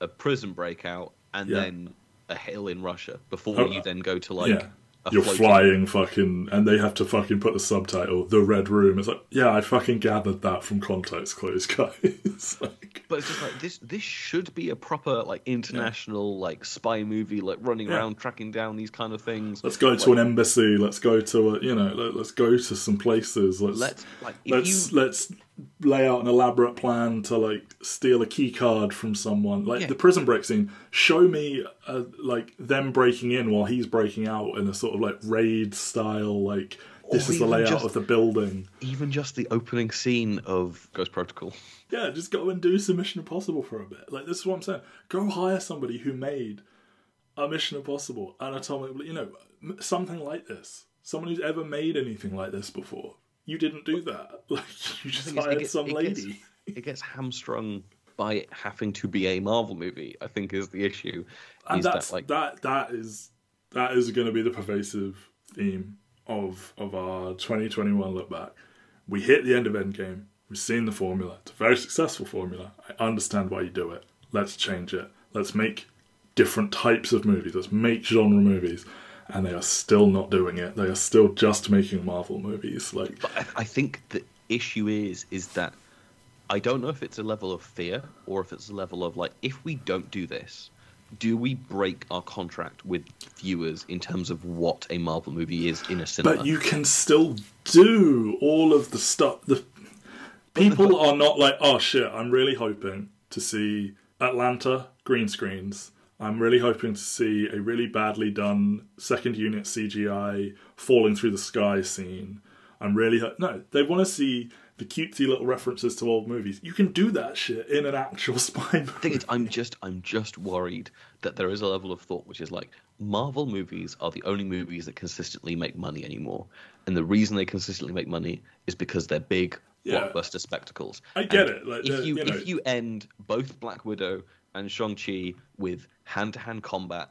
a prison breakout, and Yeah. then a hill in Russia. Before Oh, you then go to like yeah. You're floating- flying fucking, and they have to fucking put the subtitle "The Red Room." It's like, yeah, I fucking gathered that from context clues, guys. like, But it's just like this. This should be a proper like international like spy movie, like running Yeah. around tracking down these kind of things. let's go to an embassy. Let's go to a, you know, let, let's go to some places. Let's Let's like if let's you let's lay out an elaborate plan to like steal a key card from someone. Like Yeah. the prison break scene show me uh, like them breaking in while he's breaking out in a sort of like raid style like this Or is the layout just- of the building. even just the opening scene of Ghost Protocol. yeah just go and do some mission impossible for a bit. Like this is what i'm saying. Go hire somebody who made a mission impossible an atomic you know something like this. Someone who's ever made anything like this before you didn't do that like you just it hired gets- some it lady gets- It gets hamstrung by it having to be a Marvel movie. I think is the issue. and is that's that like that that is that is going to be the pervasive theme of of our 2021 look back. We hit the end of Endgame. We've seen the formula. It's a very successful formula. I understand why you do it. Let's change it. Let's make different types of movies. Let's make genre movies. And they are still not doing it. They are still just making Marvel movies. Like But I, I think the issue is is that I don't know if it's a level of fear or if it's a level of like if we don't do this, do we break our contract with viewers in terms of what a Marvel movie is in a cinema? But you can still do all of the stuff. The people are not like, oh shit! I'm really hoping to see Atlanta green screens. I'm really hoping to see a really badly done second unit CGI falling through the sky scene. I'm really ho- no. They want to see the cutesy little references to old movies. You can do that shit in an actual spy movie. thing is, I'm just I'm just worried that there is a level of thought which is like Marvel movies are the only movies that consistently make money anymore, and the reason they consistently make money is because they're big Yeah. blockbuster spectacles. I get And it, like, if you, you know- if you end both Black Widow and Shang Chi with hand to hand combat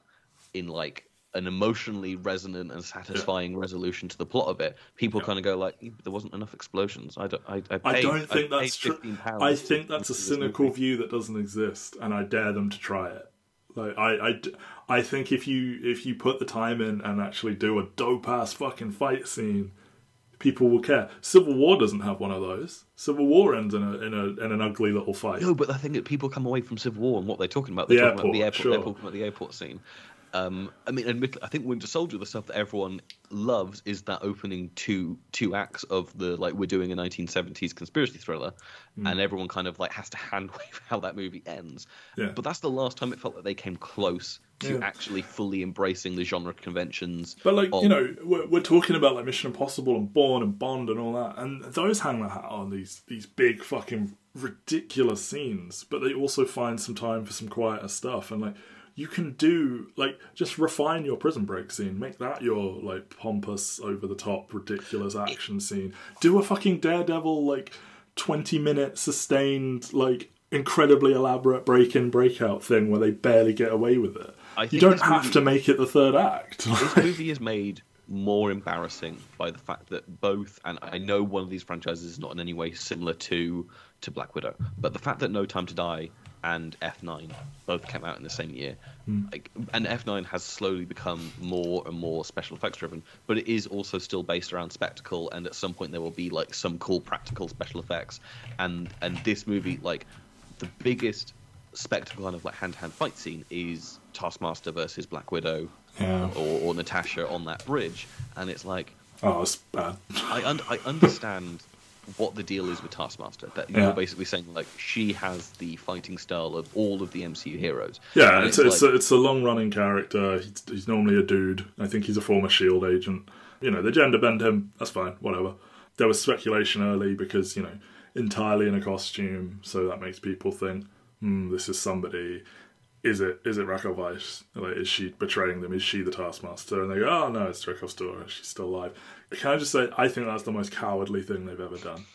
in like an emotionally resonant and satisfying resolution to the plot of it, people kind of go like, "There wasn't enough explosions." I don't. I, I, paid, I don't think I that's true. I think that's a cynical movie. view that doesn't exist, and I dare them to try it. Like I, I I think if you if you put the time in and actually do a dope ass fucking fight scene, people will care. Civil War doesn't have one of those. Civil War ends in a in a in an ugly little fight. No, but I think that people come away from Civil War and what they're talking about. They're The talking about the airport, airport. sure. They're talking about the airport scene. Um, I mean, admittedly, I think Winter Soldier, the stuff that everyone loves, is that opening two two acts of the like we're doing a 1970s conspiracy thriller, Hmm. and everyone kind of like has to hand wave how that movie ends. Yeah. But that's the last time it felt like they came close to Yeah. actually fully embracing the genre conventions. But like of- you know, we're, we're talking about like Mission Impossible and Bourne and Bond and all that, and those hang their hat on these these big fucking ridiculous scenes. But they also find some time for some quieter stuff, and like you can do like just refine your prison break scene, make that your like pompous, over the top, ridiculous action scene. Do a fucking Daredevil like twenty minute sustained like incredibly elaborate break in breakout thing where they barely get away with it. I You don't have movie- to make it the third act. this movie is made more embarrassing by the fact that both and I know one of these franchises is not in any way similar to to Black Widow, but the fact that No Time to Die and F9 both came out in the same year, hmm. like, and F9 has slowly become more and more special effects driven, but it is also still based around spectacle, and at some point there will be like some cool practical special effects, and and this movie like the biggest spectacle kind of like hand to hand fight scene is Taskmaster versus Black Widow Yeah. or, or Natasha on that bridge, and it's like Oh, it's bad. I un- I understand what the deal is with Taskmaster. That you're basically saying like she has the fighting style of all of the MCU heroes. Yeah, it's it's, like- a, it's a long running character. He's, he's normally a dude. I think he's a former Shield agent. You know, they gender bend him. That's fine. Whatever. There was speculation early because you know entirely in a costume, so that makes people think, hmm, this is somebody. Is it is it Rachel Weisz? Like, is she betraying them? Is she the Taskmaster? And they go, oh no, it's Dreykov's daughter. She's still alive. Can I just say, I think that's the most cowardly thing they've ever done.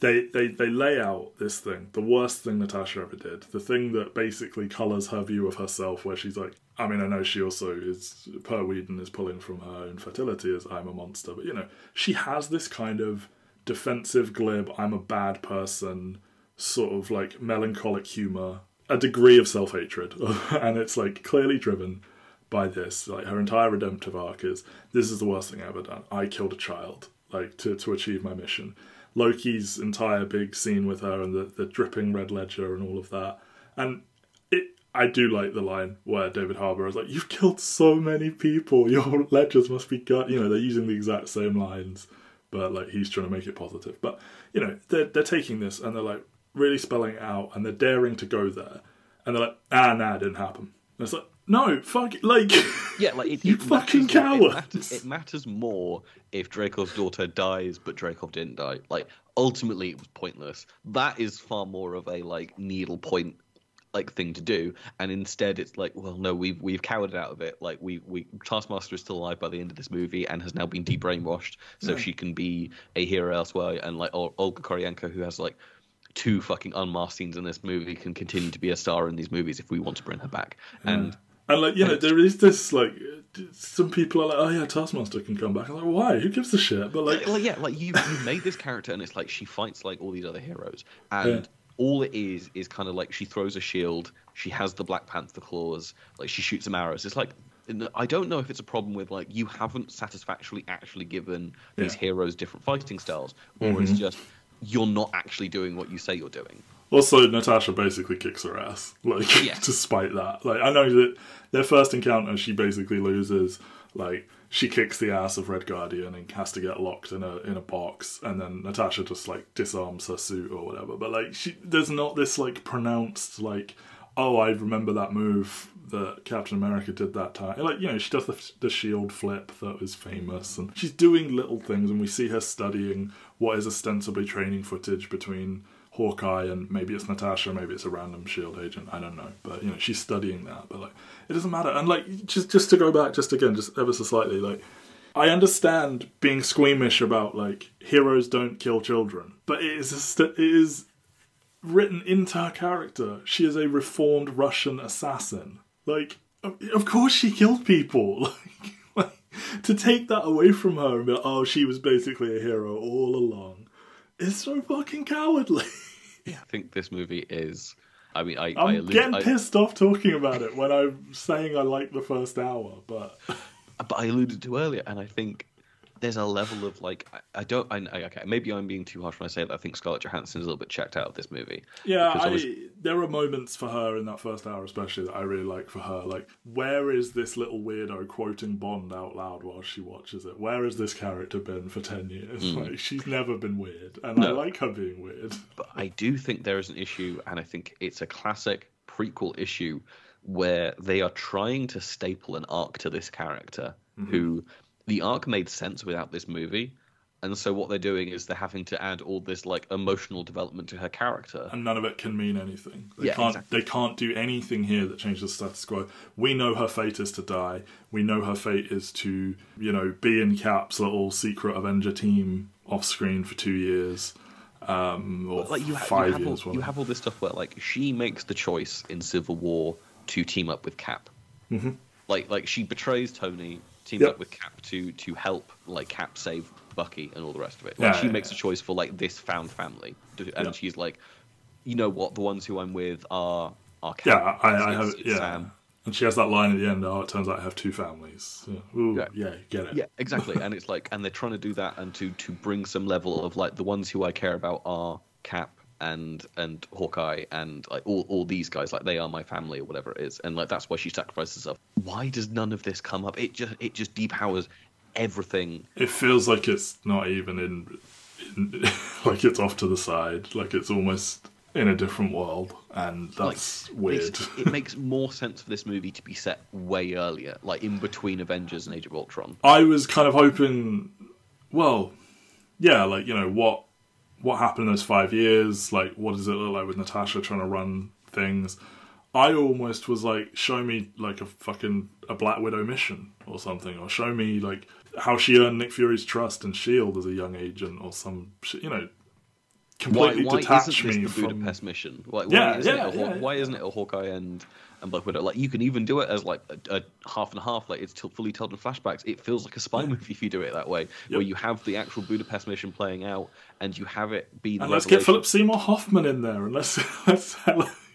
They, they they lay out this thing, the worst thing Natasha ever did, the thing that basically colours her view of herself, where she's like, I mean, I know she also is, per Whedon, is pulling from her infertility as I'm a monster, but you know, she has this kind of defensive, glib, I'm a bad person, sort of like melancholic humour, a degree of self hatred, and it's like clearly driven by this. Like her entire redemptive arc is this is the worst thing I've ever done. I killed a child, like to to achieve my mission. Loki's entire big scene with her and the, the dripping red ledger and all of that. And it I do like the line where David Harbour is like, You've killed so many people, your ledgers must be gut you know, they're using the exact same lines, but like he's trying to make it positive. But, you know, they're they're taking this and they're like really spelling it out and they're daring to go there. And they're like, ah nah, it didn't happen. And it's like, no, fuck it, like yeah, like it, you it fucking more- It cowards. matters, it matters more if Dreykov's daughter dies, but Dreykov didn't die. Like ultimately, it was pointless. That is far more of a like needle point like thing to do and instead it's like well no we've we've cowered out of it like we we taskmaster is still alive by the end of this movie and has now been debrainwashed so she can be a hero elsewhere and like Ol- olga kurylenko who has like two fucking unmasked scenes in this movie can continue to be a star in these movies if we want to bring her back and And like you know, there is this like some people are like, oh yeah, Taskmaster can come back. I'm like, why? Who gives a shit? But like, like, yeah, like you, you made this character, and it's like she fights like all these other heroes, and Yeah. all it is is kind of like she throws a shield, she has the Black Panther claws, like she shoots some arrows. It's like I don't know if it's a problem with like you haven't satisfactorily actually given these Yeah. heroes different fighting styles, or mm-hmm. it's just you're not actually doing what you say you're doing. also Natasha basically kicks her ass, like Yeah. despite that. Like I know that their first encounter, she basically loses. Like she kicks the ass of Red Guardian and has to get locked in a in a box, and then Natasha just like disarms her suit or whatever. But like she, there's not this like pronounced like. Oh, I remember that move that Captain America did that time. Like you know, she does the, the shield flip that was famous, and she's doing little things, and we see her studying what is ostensibly training footage between Hawkeye and maybe it's Natasha, maybe it's a random Shield agent. I don't know, but you know, she's studying that. But like, it doesn't matter. And like, just just to go back, just again, just ever so slightly, like. I understand being squeamish about like heroes don't kill children, but it is it is written into her character. She is a reformed Russian assassin. Like, of course she killed people. Like, like to take that away from her and be like, oh, she was basically a hero all along, is so fucking cowardly. I think this movie is. I mean, I, I'm I allude- getting I- pissed off talking about it when I'm saying I like the first hour, but but I alluded to earlier, and I think there's a level of like I, I don't I, I- okay maybe I'm being too harsh when I say that I think Scarlett Johansson is a little bit checked out of this movie. Yeah, I I, was- there are moments for her in that first hour, especially that I really like for her. Like, where is this little weirdo quoting Bond out loud while she watches it? Where has this character been for ten years? Like, she's never been weird, and I Hmm. Like her being weird. But I do think there is an issue, and I think it's a classic prequel issue where they are trying to staple an arc to this character who the arc made sense without this movie. And so what they're doing is they're having to add all this like emotional development to her character. and none of it can mean anything. They Yeah, can't. exactly. They can't do anything here that changes the status quo. We know her fate is to die. We know her fate is to, you know, be in Cap's little secret Avenger team off screen for two years, um, or like you, ha- five you have years. all, you have all this stuff where like she makes the choice in Civil War to team up with Cap. Mm-hmm. Like like she betrays Tony, teams Yep. up with Cap to to help like Cap save Bucky and all the rest of it. Like Yeah, she yeah, makes yeah. a choice for like this found family, To- and Yeah. she's like, you know what, the ones who I'm with are are Cap. Yeah, I, I have. Yeah, Sam. and she has that line at the end. Oh, it turns out I have two families. Yeah, Ooh, Yeah. yeah. get it. Yeah, exactly. and it's like, and they're trying to do that, and to to bring some level of like the ones who I care about are Cap and and Hawkeye and like all all these guys, like they are my family or whatever it is, and like that's why she sacrifices herself. Why does none of this come up? It just it just depowers everything. It feels like it's not even in, in, like it's off to the side. Like it's almost in a different world, and that's like, weird. it makes more sense for this movie to be set way earlier, like in between Avengers and Age of Ultron. I was kind of hoping, well, yeah, like you know what what happened in those five years. Like, what does it look like with Natasha trying to run things? I almost was like, show me like a fucking a Black Widow mission or something, or show me like how she earned Nick Fury's trust and Shield as a young agent or some shit. You know, Why, completely why detach isn't this me the from. Budapest mission? Like, Yeah, why isn't, yeah, it a, yeah, why isn't it a Hawkeye and, and Black Widow? Like, you can even do it as like a, a half and half. Like, it's t- fully told in flashbacks. It feels like a spy movie if you do it that way, where you have the actual Budapest mission playing out, and you have it be the And let's get Philip Seymour Hoffman in there, and let's let's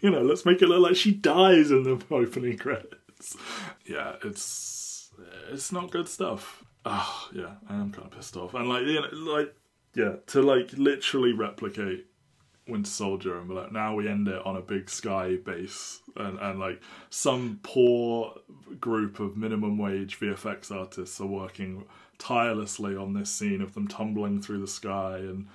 you know let's make it look like she dies in the opening credits. Yeah, it's it's not good stuff. Ah, yeah, I am kind of pissed off, and like you know, like yeah, to like literally replicate Winter Soldier and be like, now we end it on a big sky base, and and like some poor group of minimum wage VFX artists are working tirelessly on this scene of them tumbling through the sky and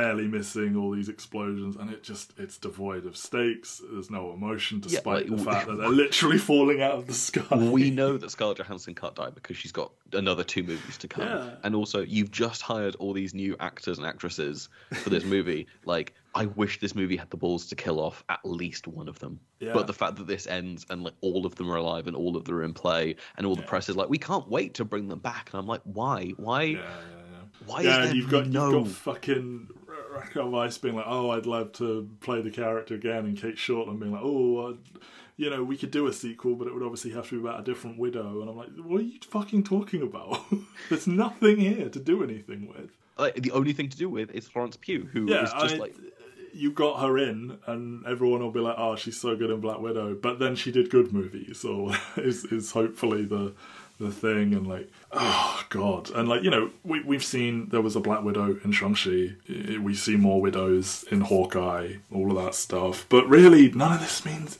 barely missing all these explosions and it just it's devoid of stakes there's no emotion Yeah, despite like, the fact that they're literally falling out of the sky We know that Scarlett Johansson can't die because she's got another two movies to come. Yeah. And also, you've just hired all these new actors and actresses for this movie. like, I wish this movie had the balls to kill off at least one of them. Yeah. But the fact that this ends and like all of them are alive and all of them are in play and all the press is like, we can't wait to bring them back. And I'm like, why? Why? yeah yeah yeah Why yeah, is there you've got no? you've got fucking Rachel Weisz being like, "Oh, I'd love to play the character again," and Cate Shortland being like, "Oh, uh, you know, we could do a sequel, but it would obviously have to be about a different widow." And I'm like, "What are you fucking talking about? There's nothing here to do anything with." like, the only thing to do with is Florence Pugh, who Yeah, just I- like You got her in, and everyone will be like, "Oh, she's so good in Black Widow," but then she did good movies, so is is hopefully the the thing. And like, oh god, and like you know, we we've seen there was a Black Widow in Shang Chi. We see more widows in Hawkeye, all of that stuff. But really, none of this means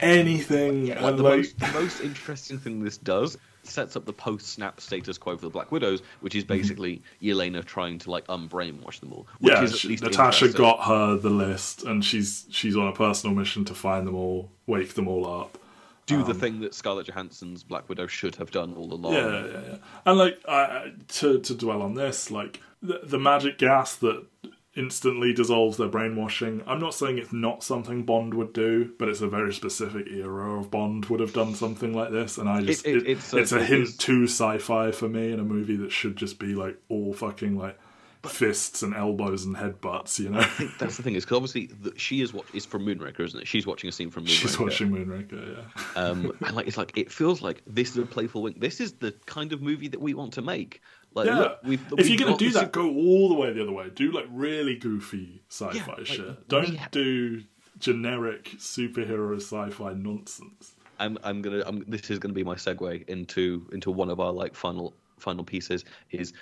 anything. Like, and the, like, most, the most interesting thing this does sets up the post-snap status quo for the Black Widows, which is basically Yelena trying to like unbrainwash them all. Which Mm-hmm. yeah, is at she- Natasha got her the list, and she's she's on a personal mission to find them all, wake them all up. Do the Um, thing that Scarlett Johansson's Black Widow should have done all along. Yeah, yeah, yeah. And like I, to to dwell on this, like the, the magic gas that instantly dissolves their brainwashing. I'm not saying it's not something Bond would do, but it's a very specific era of Bond would have done something like this, and I just It- it- it- it's it's, a- hint too sci-fi for me in a movie that should just be like all fucking like fists and elbows and headbutts, you know. That's the thing is because obviously the, she is what is from Moonraker, isn't it? She's watching a scene from Moonraker. She's watching Moonraker, yeah. um, and like it's like it feels like this is a playful wink. This is the kind of movie that we want to make. Like, Yeah, look, we've, if we've you're gonna do that, go all the way the other way. Do like really goofy sci-fi Yeah, like, shit. Don't ha- do generic superhero sci-fi nonsense. I'm I'm gonna I'm, this is gonna be my segue into into one of our like final final pieces is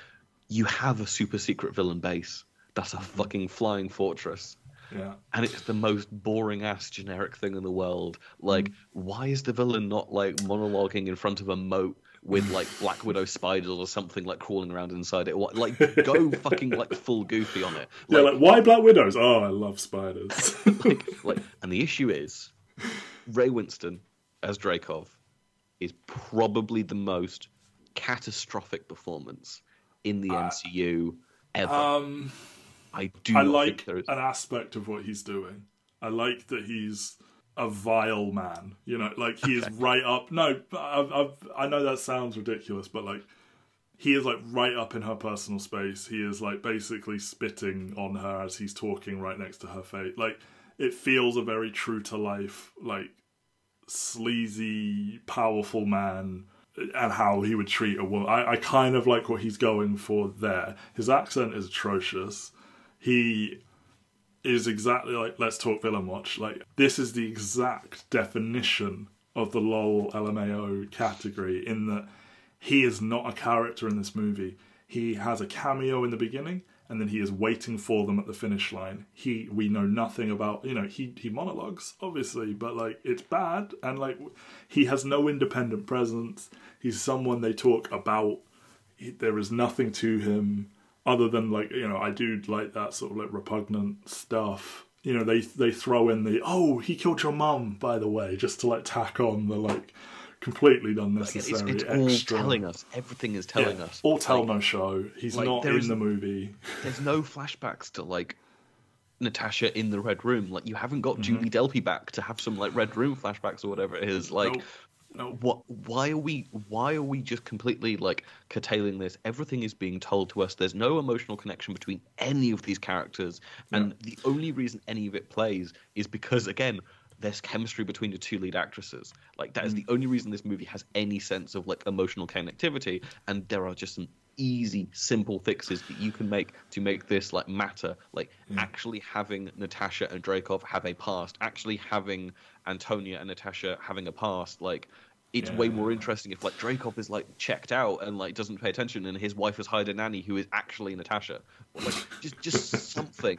you have a super secret villain base that's a mm-hmm. fucking flying fortress Yeah, and it's the most boring ass generic thing in the world like mm-hmm. why is the villain not like monologuing in front of a moat with like black widow spiders or something like crawling around inside it like go fucking like full goofy on it yeah. Like why Black Widows? Oh, I love spiders. like, like, and the issue is, Ray Winstone as Dreykov is probably the most catastrophic performance in the MCU ever. um, I do I like think there is. an aspect of what he's doing. I like that he's a vile man. You know, like he is right up. No, I've, I've, I know that sounds ridiculous, but like he is like right up in her personal space. He is like basically spitting on her as he's talking right next to her face. Like it feels a very true to life, like sleazy, powerful man. And how he would treat a woman. I, I kind of like what he's going for there. His accent is atrocious. He is exactly like let's talk villain watch. Like this is the exact definition of the LOL LMAO category in that he is not a character in this movie. He has a cameo in the beginning and then he is waiting for them at the finish line. He we know nothing about, you know, he he monologues obviously, but like it's bad and like he has no independent presence. He's someone they talk about. He, there is nothing to him other than like you know I do like that sort of like repugnant stuff. You know they they throw in the oh he killed your mum by the way just to like tack on the like completely It's, unnecessary it's all extra. telling us. Everything is Yeah, telling us. All tell Like, no show. He's like, not in is- the movie. There's no flashbacks to like Natasha in the Red Room. Like you haven't got Mm-hmm. Julie Delpy back to have some like Red Room flashbacks or whatever it is. Like. Nope. What why are we why are we just completely like curtailing this everything is being told to us there's no emotional connection between any of these characters and the only reason any of it plays is because again there's chemistry between the two lead actresses. Like that is Mm. the only reason this movie has any sense of like emotional connectivity and there are just some easy simple fixes that you can make to make this like matter. Like actually having natasha and Dreykov have a past actually having antonia and natasha having a past like it's way more interesting if like Dreykov is like checked out and like doesn't pay attention, and his wife has hired a nanny who is actually Natasha. Or, like just just something,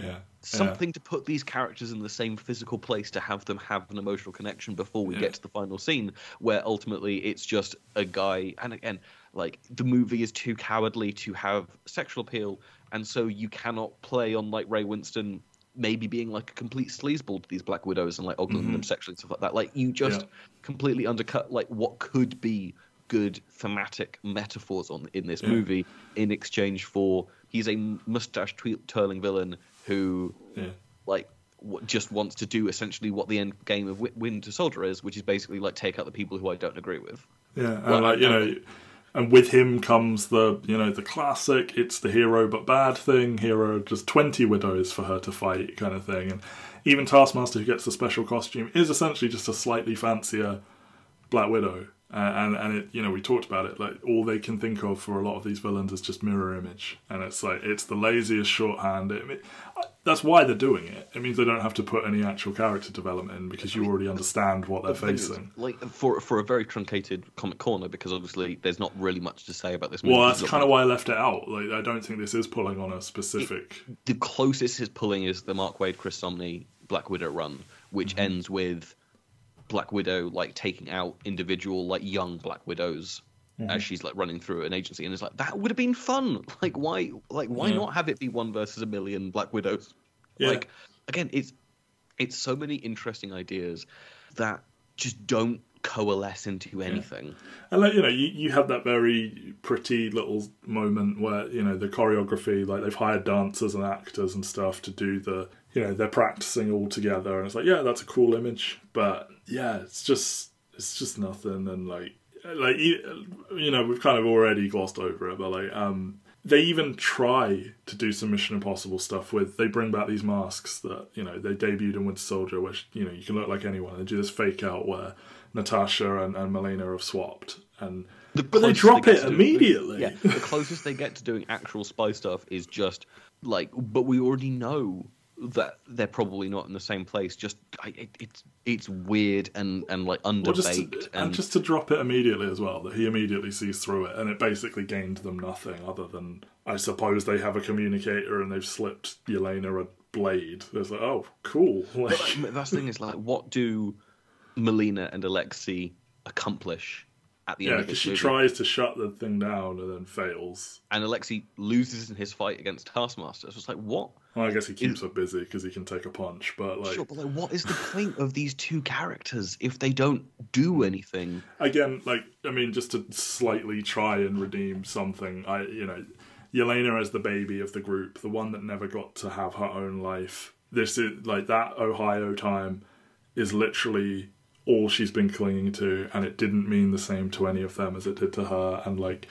Yeah. something to put these characters in the same physical place to have them have an emotional connection before we Yeah. get to the final scene, where ultimately it's just a guy. And again, like the movie is too cowardly to have sexual appeal, and so you cannot play on like Ray Winstone. Maybe being like a complete sleazeball to these Black Widows and like ogling mm-hmm. them sexually and stuff like that. Like you just Yeah. completely undercut like what could be good thematic metaphors on in this movie in exchange for he's a mustache twirling villain who Yeah. like w- just wants to do essentially what the end game of Wi- Winter Soldier is, which is basically like take out the people who I don't agree with. Yeah, and like you know, and with him comes the you know the classic "it's the hero but bad" thing. Hero just twenty widows for her to fight, kind of thing. And even Taskmaster, who gets the special costume, is essentially just a slightly fancier Black Widow. Uh, and and it, you know, we talked about it. Like all they can think of for a lot of these villains is just mirror image, and it's like it's the laziest shorthand. It, it- that's why they're doing it. It means they don't have to put any actual character development in because you already understand what they're The thing is, facing. like for for a very truncated comic corner, because obviously there's not really much to say about this movie. Well, that's kind of why I left it out. Like, I don't think this is pulling on a specific. the closest is pulling is the Mark Waid Chris Samnee Black Widow run, which Mm-hmm. ends with Black Widow like taking out individual like young Black Widows Mm-hmm. as she's like running through an agency, and it's like that would have been fun. Like why like why Yeah. not have it be one versus a million Black Widows? Yeah. Like again, it's it's so many interesting ideas that just don't coalesce into anything. And like you know, you, you have that very pretty little moment where you know the choreography, like they've hired dancers and actors and stuff to do the, you know, they're practicing all together, and it's like, yeah, that's a cool image, but yeah, it's just it's just nothing, and like like you know, we've kind of already glossed over it, but like um. They even try to do some Mission Impossible stuff with. They bring back these masks that you know they debuted in Winter Soldier, which you know you can look like anyone. They do this fake out where Natasha and, and Melina have swapped, and The but they drop get it to doing- immediately. Yeah, the closest they get to doing actual spy stuff is just like, but we already know that they're probably not in the same place. Just I, it, it's it's weird and and like Well, just underbaked to, and just to drop it immediately as well, that he immediately sees through it, and it basically gained them nothing other than I suppose they have a communicator and they've slipped Yelena a blade. It's like, oh, cool. Like, But like, that's the thing is like, what do Melina and Alexei accomplish at the yeah, end of this she movie? tries to shut the thing down and then fails. and Alexei loses in his fight against Taskmaster. So it's like, what? Well, I guess he keeps her busy because he can take a punch, but like sure, but like, what is the point of these two characters if they don't do anything? again, like I mean, just to slightly try and redeem something, I you know, Yelena as the baby of the group, the one that never got to have her own life. This is like that Ohio time is literally all she's been clinging to, and it didn't mean the same to any of them as it did to her, and like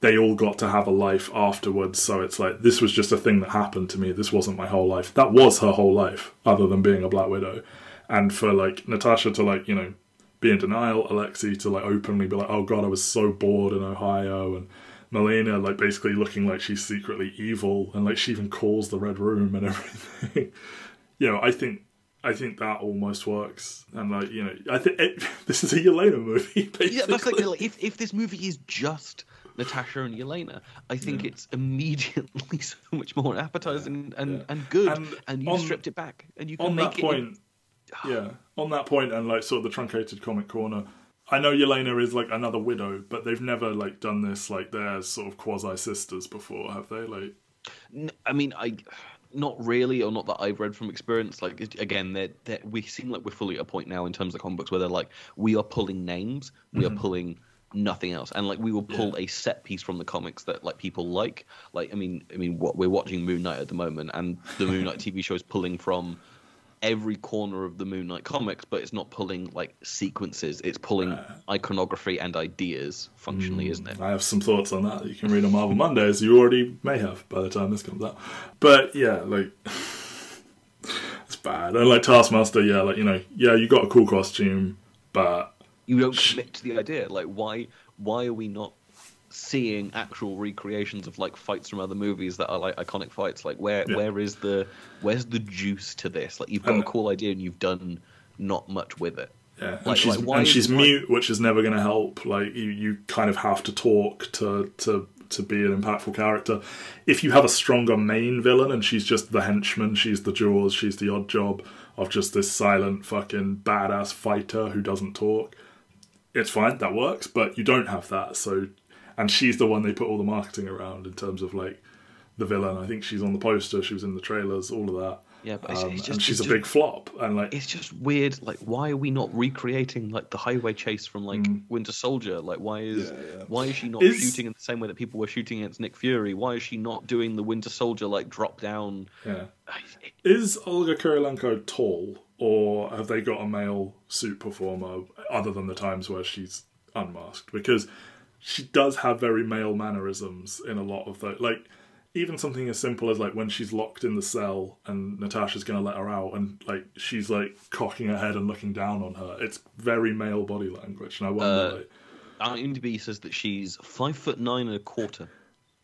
they all got to have a life afterwards. So it's like this was just a thing that happened to me. This wasn't my whole life. That was her whole life, other than being a Black Widow. And for like Natasha to like you know be in denial, Alexei to like openly be like, "Oh God, I was so bored in Ohio," and Melina like basically looking like she's secretly evil, and like she even calls the Red Room and everything. you know, I think. I think that almost works, and like you know, I think this is a Yelena movie. Basically. Yeah, that's like, like if if this movie is just Natasha and Yelena, I think it's immediately so much more appetizing and, and good, And and, you on- stripped it back, and you can on make that it. point, yeah, on that point, and like sort of the truncated comic corner. I know Yelena is like another widow, but they've never like done this like they're sort of quasi sisters before, have they? Like, I mean, I not really, or not that I've read from experience. Like again, they're, they're, we seem like we're fully at a point now in terms of comic books where they're like, we are pulling names, we Mm-hmm. are pulling nothing else, and like we will pull a set piece from the comics that like people like. Like I mean, I mean, what we're watching Moon Knight at the moment, and the Moon Knight TV show is pulling from every corner of the Moon Knight comics, but it's not pulling like sequences. It's pulling uh, iconography and ideas functionally, hmm, isn't it? I have some thoughts on that that you can read on Marvel Mondays. You already may have by the time this comes out, but yeah, like it's bad. And like Taskmaster, yeah, like you know, yeah, you got a cool costume, but you don't commit to the idea. Like, why why are we not seeing actual recreations of like fights from other movies that are like iconic fights? Like, where Yeah. where is the where's the juice to this? Like, you've got And- a cool idea and you've done not much with it. Yeah, and Like- she's like, and she's mute, which is never going to help. Like you, you kind of have to talk to to to be an impactful character. If you have a stronger main villain and she's just the henchman, she's the Jaws, she's the odd job of just this silent fucking badass fighter who doesn't talk. It's fine, that works, but you don't have that. So, and she's the one they put all the marketing around in terms of like the villain. I think she's on the poster, she was in the trailers, all of that. Yeah, but it's, Um, it's just and she's a big flop, and like It's just weird. Like, why are we not recreating like the highway chase from like Winter Soldier? Like, why is Mm. Yeah, yeah. why is she not Is- shooting in the same way that people were shooting against Nick Fury? Why is she not doing the Winter Soldier like drop down? yeah. Is Olga Kurylenko tall, or have they got a male suit performer other than the times where she's unmasked? Because she does have very male mannerisms in a lot of the like. Even something as simple as like when she's locked in the cell and Natasha's going to let her out, and like she's like cocking her head and looking down on her. It's very male body language, and I wonder. Uh, like, IMDb says that she's five foot nine and a quarter.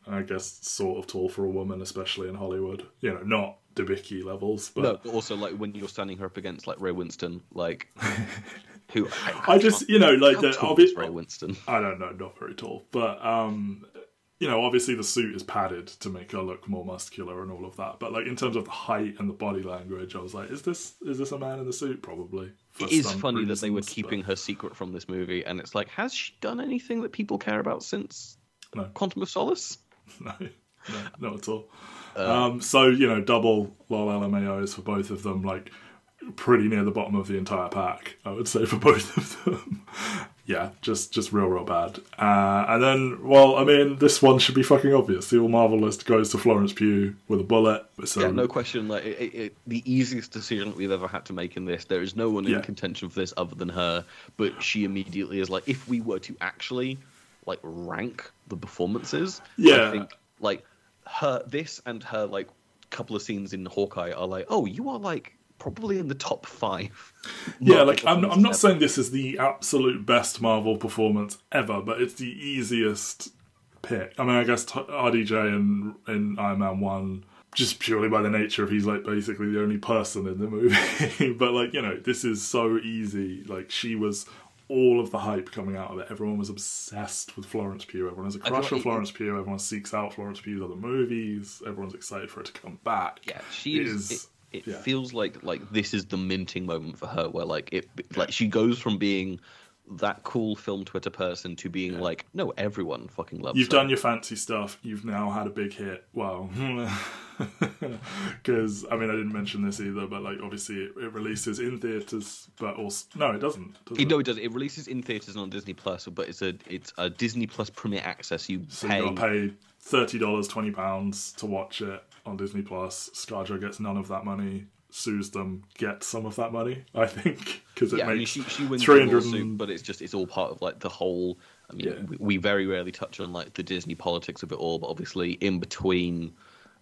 I guess sort of tall for a woman, especially in Hollywood. You know, not Debicki levels, but No, but also like when you're standing her up against like Ray Winstone, like who I just you know like the is Ray Winstone. I don't know, not very tall, but um, you know, obviously the suit is padded to make her look more muscular and all of that. But like in terms of the height and the body language, I was like, is this is this a man in the suit? Probably. It is funny that they were reasons, keeping her secret from this movie, and it's like, has she done anything that people care about since No. Quantum of Solace? No, no, not at all. Uh, um, so you know, double lol LMAOs for both of them. Like pretty near the bottom of the entire pack. I would say for both of them. yeah, just just real real bad. Uh, and then, well, I mean, this one should be fucking obvious. The all Marvel list goes to Florence Pugh with a bullet. So yeah, no question. Like it, it, it, the easiest decision that we've ever had to make in this. There is no one Yeah. in contention for this other than her. But she immediately is like, if we were to actually like rank the performances, Yeah. I think like her this and her like couple of scenes in Hawkeye are like, oh, you are like probably in the top five. Yeah, like I'm, I'm not seven. saying this is the absolute best Marvel performance ever, but it's the easiest pick. I mean, I guess RDJ in in Iron Man one, just purely by the nature of he's like basically the only person in the movie. but like you know, this is so easy. Like she was. All of the hype coming out of it, everyone was obsessed with Florence Pugh. Everyone has a crush on Florence Pugh. Everyone seeks out Florence Pugh's other movies. Everyone's excited for her to come back. Yeah, she It is- it it yeah. feels like like this is the minting moment for her, where like it like she goes from being that cool film Twitter person to being like, no, everyone fucking loves. You've her. done your fancy stuff. You've now had a big hit. Well, because I mean, I didn't mention this either, but like obviously it, it releases in theaters, but also no, it doesn't. does It, it? no, it does. It releases in theaters and on Disney Plus, but it's a it's a Disney Plus Premier Access. You so pay. you got to pay thirty dollars, twenty pounds to watch it on Disney Plus. ScarJo gets none of that money. Sues them, gets some of that money. I think because it yeah, I mean, makes she she wins 300 lawsuit, and- but it's just it's all part of like the whole. I mean, Yeah. we, we very rarely touch on like the Disney politics of it all, but obviously in between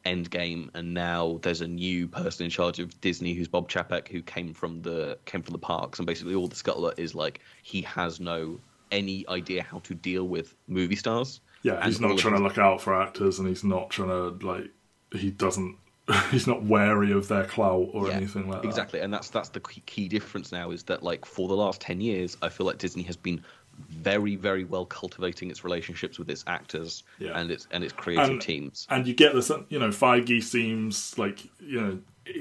Endgame and now there's a new person in charge of Disney who's Bob Chapek who came from the came from the parks and basically all the scuttlebutt is like he has no any idea how to deal with movie stars. Yeah, And he's not trying to look out for actors, and he's not trying to like. He doesn't. He's not wary of their clout or Yeah, anything like that. Exactly, and that's that's the key, key difference now is that like for the last ten years, I feel like Disney has been very very well cultivating its relationships with its actors Yeah. and its and its creative And- teams. and you get this you know feige seems like you know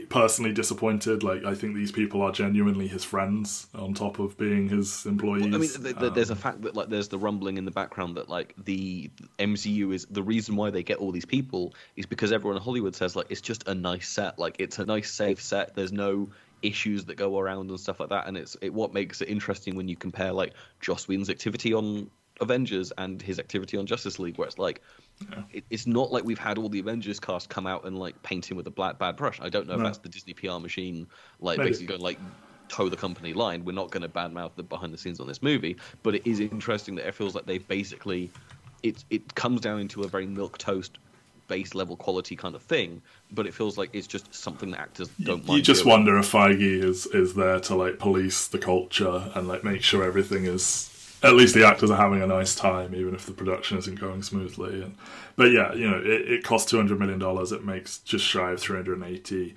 personally disappointed. Like i think these people are genuinely his friends on top of being his employees. I mean, th- th- there's a Um, fact that like there's the rumbling in the background that like the MCU is the reason why they get all these people is because everyone in Hollywood says like it's just a nice set, like it's a nice safe set. There's no issues that go around and stuff like that, and it's it what makes it interesting when you compare like Joss Whedon's activity on Avengers and his activity on Justice League, where it's like it, it's not like we've had all the Avengers cast come out and like paint him with a black bad brush. I don't know if that's the Disney PR machine, like Maybe. basically going like toe the company line. We're not going to badmouth the behind the scenes on this movie, but it is interesting that it feels like they've basically it it comes down into a very milk toast base level quality kind of thing, but it feels like it's just something that actors don't you just doing. wonder if feige is is there to like police the culture and like make sure everything is at least the actors are having a nice time even if the production isn't going smoothly and but yeah you know it, it costs 200 million dollars it makes just shy of 380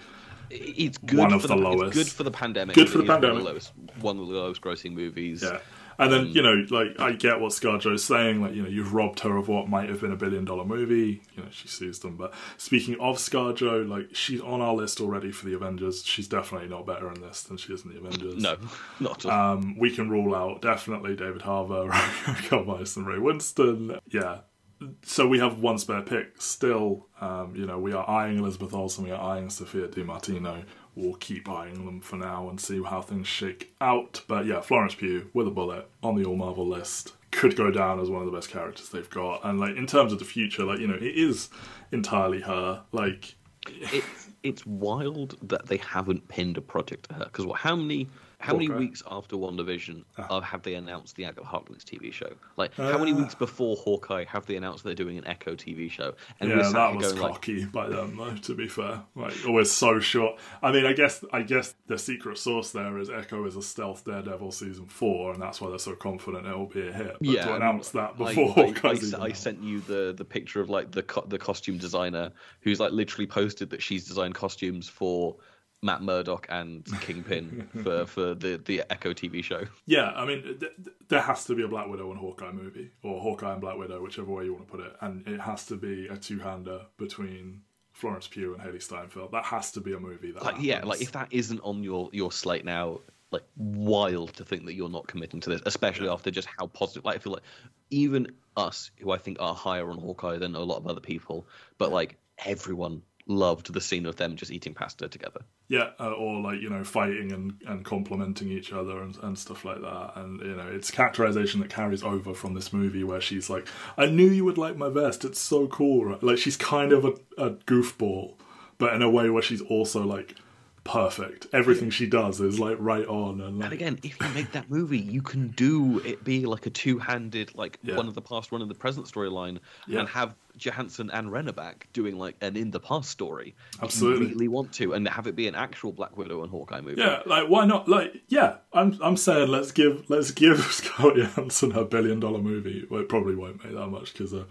it's good one for of the it's lowest. good for the pandemic. Good for the is One of pandemic. the lowest, one of the lowest grossing movies. Yeah. And then, Mm. you know, like, I get what ScarJo's saying, like, you know, you've robbed her of what might have been a billion dollar movie. You know, she sues them. But speaking of ScarJo, like, she's on our list already for the Avengers. She's definitely not better in this than she is in the Avengers. No, not at all. Um, we can rule out definitely David Harbour, Carl Weisz, and Ray Winstone. Yeah. So we have one spare pick still. Um, you know, we are eyeing Elizabeth Olsen, we are eyeing Sophia Di Martino. We'll keep eyeing them for now and see how things shake out. But yeah, Florence Pugh with a bullet on the All Marvel list could go down as one of the best characters they've got. And like in terms of the future, like you know, it is entirely her. Like it's it's wild that they haven't pinned a project to her because what? how many how many weeks after WandaVision uh, have they announced the Agatha Harkness TV show? Like how many Uh. weeks before Hawkeye have they announced they're doing an Echo TV show? And yeah, that was going like, cocky by them, though. To be fair, like always so short. I mean, I guess I guess the secret source there is Echo is a stealth Daredevil season four, and that's why they're so confident it will be a hit. But yeah, to announce that before I, I, even I sent you the the picture of like the co- the costume designer who's like literally posted that she's designed costumes for Matt Murdock and Kingpin for for the the Echo TV show. Yeah, I mean, th- th- there has to be a Black Widow and Hawkeye movie, or Hawkeye and Black Widow, whichever way you want to put it, and it has to be a two-hander between Florence Pugh and Hailee Steinfeld. That has to be a movie. That like yeah like if that isn't on your your slate now like wild to think that you're not committing to this especially after just how positive like i feel like even us who i think are higher on hawkeye than a lot of other people but like everyone loved the scene of them just eating pasta together. Yeah, uh, or like you know fighting and, and complimenting each other and, and stuff like that. And you know it's characterization that carries over from this movie where she's like, "I knew you would like my vest. It's so cool." Right? Like she's kind of a, a goofball, but in a way where she's also like perfect. Everything she does is like right on. And, like, And again, if you make that movie, you can do it be like a two-handed, like Yeah. one of the past, one of the present storyline, Yeah. and have Johansson and Renner back doing like an in the past story. Absolutely. really want to, and have it be an actual Black Widow and Hawkeye movie. yeah, like why not? Like yeah, I'm I'm saying let's give let's give Scarlett Johansson her billion dollar movie. Well, it probably won't make that much because a uh,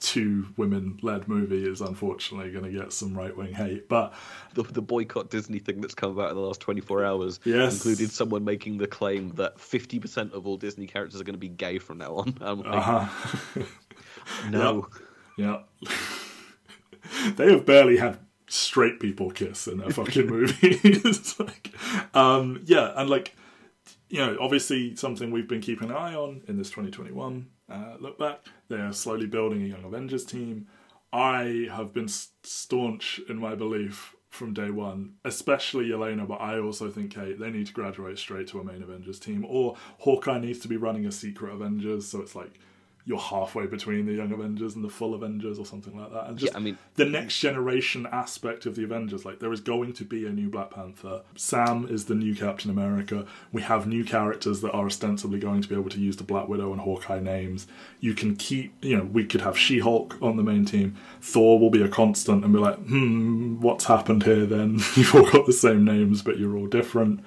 two women led movie is unfortunately going to get some right wing hate, but. the, the boycott Disney thing that's come about in the last 24 hours Yes. included someone making the claim that 50% of all Disney characters are going to be gay from now on. Like, Uh-huh. no. Yeah. they have barely had straight people kiss in their fucking movie. it's like, um, yeah, and like, you know, obviously something we've been keeping an eye on in this 2021 uh, look back. They are slowly building a Young Avengers team. I have been staunch in my belief from day one, especially Elena, but I also think Kate, they need to graduate straight to a main Avengers team, or Hawkeye needs to be running a secret Avengers, so it's like you're halfway between the Young Avengers and the full Avengers, or something like that. And just Yeah, I mean- the next generation aspect of the Avengers, like there is going to be a new Black Panther. Sam is the new Captain America. We have new characters that are ostensibly going to be able to use the Black Widow and Hawkeye names. You can keep, you know, we could have She Hulk on the main team. Thor will be a constant and be like, hmm, what's happened here then? You've all got the same names, but you're all different.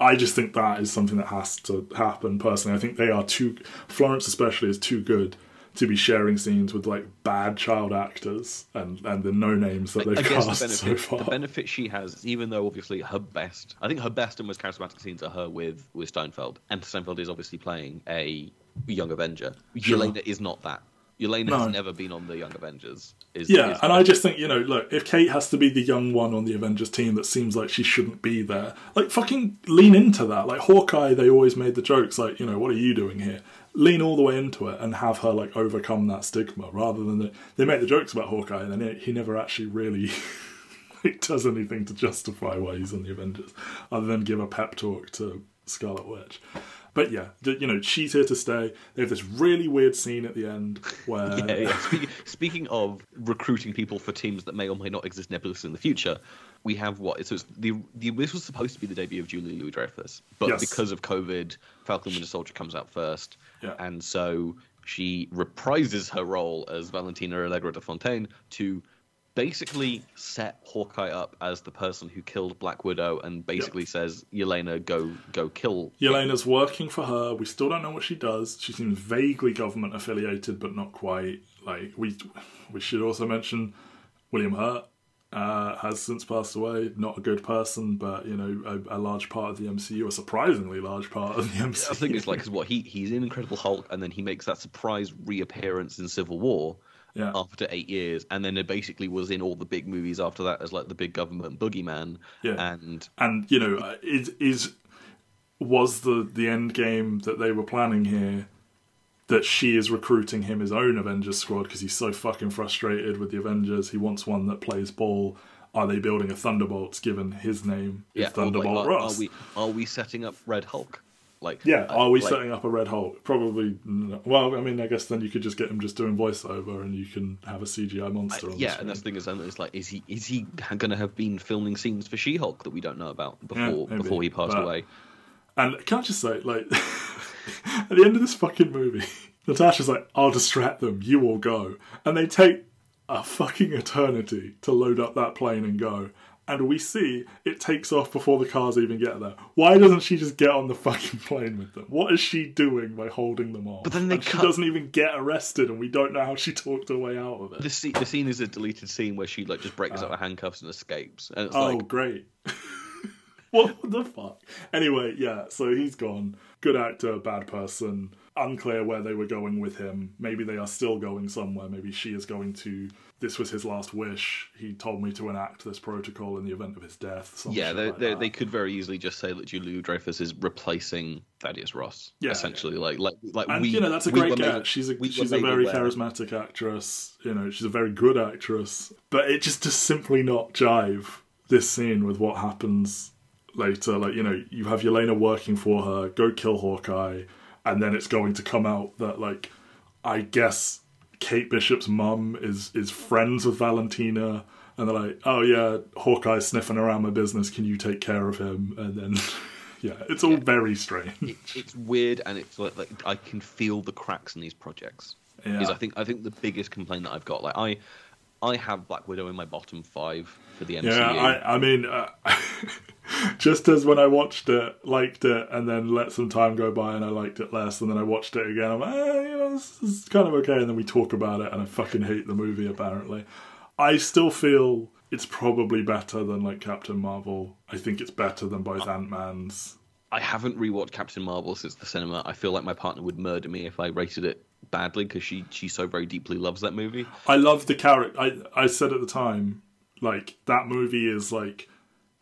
I just think that is something that has to happen personally. I think they are too, Florence especially is too good to be sharing scenes with like bad child actors and, and the no names that they've I cast the so benefit, far. the benefit she has, even though obviously her best, I think her best and most charismatic scenes are her with with Steinfeld, and Steinfeld is obviously playing a young Avenger. Sure. Yelena is not that. Yelena No. has never been on the Young Avengers. Is, Yeah, is and I just think, you know, look, if Kate has to be the young one on the Avengers team that seems like she shouldn't be there, like fucking lean into that. Like Hawkeye, they always made the jokes like, you know, what are you doing here? Lean all the way into it and have her like overcome that stigma rather than the, they make the jokes about Hawkeye and then he- never actually really like, does anything to justify why he's on the Avengers other than give a pep talk to Scarlet Witch. But yeah, you know, she's here to stay. They have this really weird scene at the end where Yeah, yeah. Speaking, speaking of recruiting people for teams that may or may not exist nebulously in the future, we have what? So it's the, the this was supposed to be the debut of Julia Louis-Dreyfus, but Yes. because of COVID, Falcon Winter Soldier comes out first, Yeah. and so she reprises her role as Valentina Allegra de Fontaine to basically set Hawkeye up as the person who killed Black Widow, and basically says, "Yelena, go go kill." Yelena's working for her. We still don't know what she does. She seems vaguely government affiliated, but not quite. Like we, we should also mention William Hurt uh, has since passed away. Not a good person, but you know, a, a large part of the MCU, a surprisingly large part of the MCU. I think it's like 'cause what he he's in Incredible Hulk, and then he makes that surprise reappearance in Civil War yeah, after eight years, and then it basically was in all the big movies after that as like the big government boogeyman. Yeah. and and you know, is is was the the end game that they were planning here that she is recruiting him his own Avengers squad because he's so fucking frustrated with the Avengers. He wants one that plays ball. Are they building a Thunderbolts given his name is yeah, like, Thunderbolt are, Ross? are we are we setting up Red Hulk? Like yeah, uh, are we like, setting up a Red Hulk? Probably. No. Well, I mean, I guess then you could just get him just doing voiceover, and you can have a CGI monster. on Yeah, screen. and that's the thing is, it's like, is he is he going to have been filming scenes for She-Hulk that we don't know about before maybe, before he passed but- away? And can I just say, like, at the end of this fucking movie, Natasha's like, I'll distract them, you all go. And they take a fucking eternity to load up that plane and go. And we see it takes off before the cars even get there. Why doesn't she just get on the fucking plane with them? What is she doing by holding them off? But then they and she doesn't even get arrested, and we don't know how she talked her way out of it. The scene, the scene is a deleted scene where she like just breaks ah. out of handcuffs and escapes, and it's Oh, like great. what the fuck? Anyway, yeah, so he's gone. Good actor, bad person. Unclear where they were going with him. Maybe they are still going somewhere. Maybe she is going to. This was his last wish. He told me to enact this protocol in the event of his death. Yeah, they, like they, they could very easily just say that Julia Dreyfus is replacing Thaddeus Ross. Yeah, essentially, like like like and we, you know that's a we great made- she's a we she's a very aware. charismatic actress. You know, she's a very good actress. But it just does simply not jive this scene with what happens later. Like you know, you have Yelena working for her, go kill Hawkeye, and then it's going to come out that like I guess Kate Bishop's mum is is friends with Valentina. And they're like, "Oh yeah, Hawkeye's sniffing around my business. Can you take care of him?" And then, yeah, it's all very strange. It, it's weird, and it's like, like I can feel the cracks in these projects. Yeah. Is I think I think the biggest complaint that I've got, like I, I have Black Widow in my bottom five for the MCU. Yeah, I, I mean, uh, just as when I watched it, liked it, and then let some time go by and I liked it less, and then I watched it again, I'm like, eh, you know, this is kind of okay, and then we talk about it, and I fucking hate the movie, apparently. I still feel it's probably better than, like, Captain Marvel. I think it's better than both Ant-Man's. I haven't rewatched Captain Marvel since the cinema. I feel like my partner would murder me if I rated it badly because she she so very deeply loves that movie. I love the character. I, I said at the time, like, that movie is, like,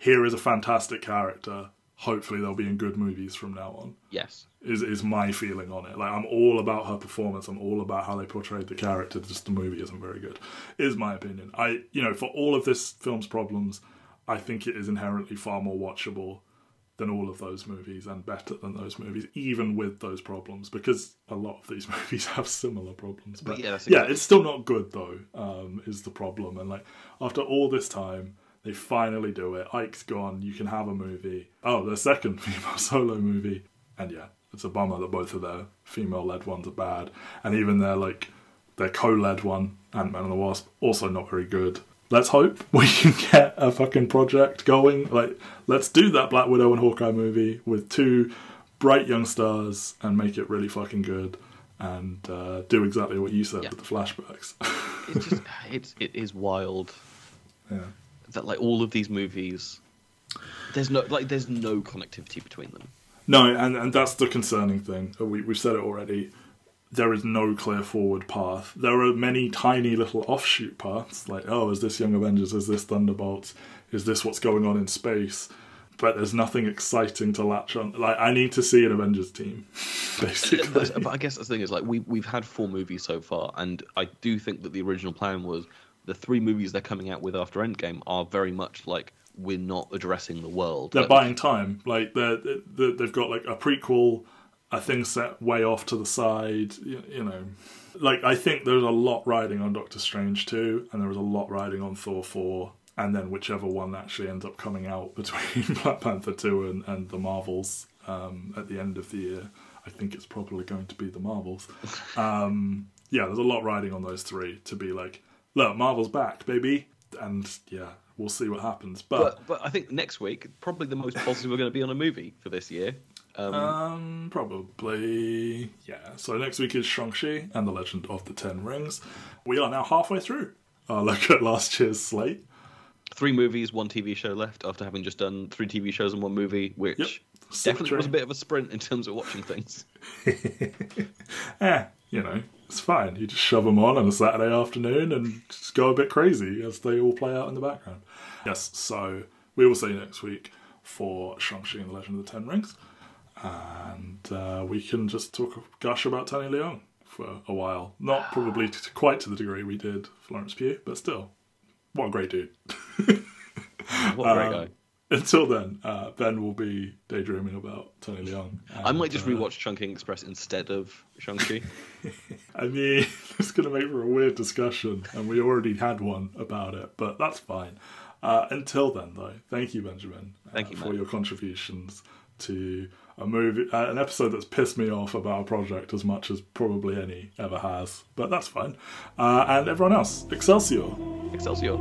here is a fantastic character. Hopefully they'll be in good movies from now on. Yes. is is my feeling on it. Like I'm all about her performance. I'm all about how they portrayed the character. Just the movie isn't very good. Is my opinion. I you know for all of this film's problems, I think it is inherently far more watchable than all of those movies and better than those movies, even with those problems, because a lot of these movies have similar problems. But, yeah, yeah, it's still not good though. Um, is the problem, and like after all this time. They finally do it. Ike's gone. You can have a movie. Oh, the second female solo movie. And yeah, it's a bummer that both of their female-led ones are bad, and even their like their co-led one, Ant Man and the Wasp, also not very good. Let's hope we can get a fucking project going. Like, let's do that Black Widow and Hawkeye movie with two bright young stars and make it really fucking good, and uh, do exactly what you said Yeah. with the flashbacks. It's just it's it is wild yeah. That like all of these movies there's no like there's no connectivity between them. No, and, and that's the concerning thing. Uh, we, we've said it already. There is no clear forward path. There are many tiny little offshoot paths, like, oh, is this Young Avengers? Is this Thunderbolts? Is this what's going on in space? But there's nothing exciting to latch on. Like, I need to see an Avengers team, basically. But, but I guess the thing is like we we've had four movies so far, and I do think that the original plan was the three movies they're coming out with after Endgame are very much like we're not addressing the world. they're buying time. Like they're, they they've got like a prequel, a thing set way off to the side. You, you know, like I think there's a lot riding on Doctor Strange too, and there was a lot riding on Thor four, and then whichever one actually ends up coming out between Black Panther two and, and the Marvels um, at the end of the year. I think it's probably going to be the Marvels. Um, yeah, there's a lot riding on those three to be like, look, Marvel's back, baby, and yeah, we'll see what happens. But but I think next week probably the most positive we're going to be on a movie for this year. Um, Um, probably. Yeah. So next week is Shang-Chi and the Legend of the Ten Rings. We are now halfway through our look at last year's slate. three movies, one TV show left after having just done three TV shows and one movie, which Yep. definitely was a bit of a sprint in terms of watching things. Eh, you know, it's fine. You just shove them on on a Saturday afternoon and just go a bit crazy as they all play out in the background. Yes, so we will see you next week for Shang-Chi and the Legend of the Ten Rings. And uh, we can just talk gush about Tony Leung for a while. Not probably to, quite to the degree we did Florence Pugh, but still, what a great dude. What a great Um, guy. Until then, uh, Ben will be daydreaming about Tony Leung. I might just uh, rewatch Chungking Express instead of Shang-Chi. I mean, it's going to make for a weird discussion, and we already had one about it, but that's fine. Uh, until then, though, thank you, Benjamin, uh, Thank you, for Matt. your contributions to a movie, uh, an episode that's pissed me off about a project as much as probably any ever has. But that's fine. Uh, and everyone else, Excelsior. Excelsior.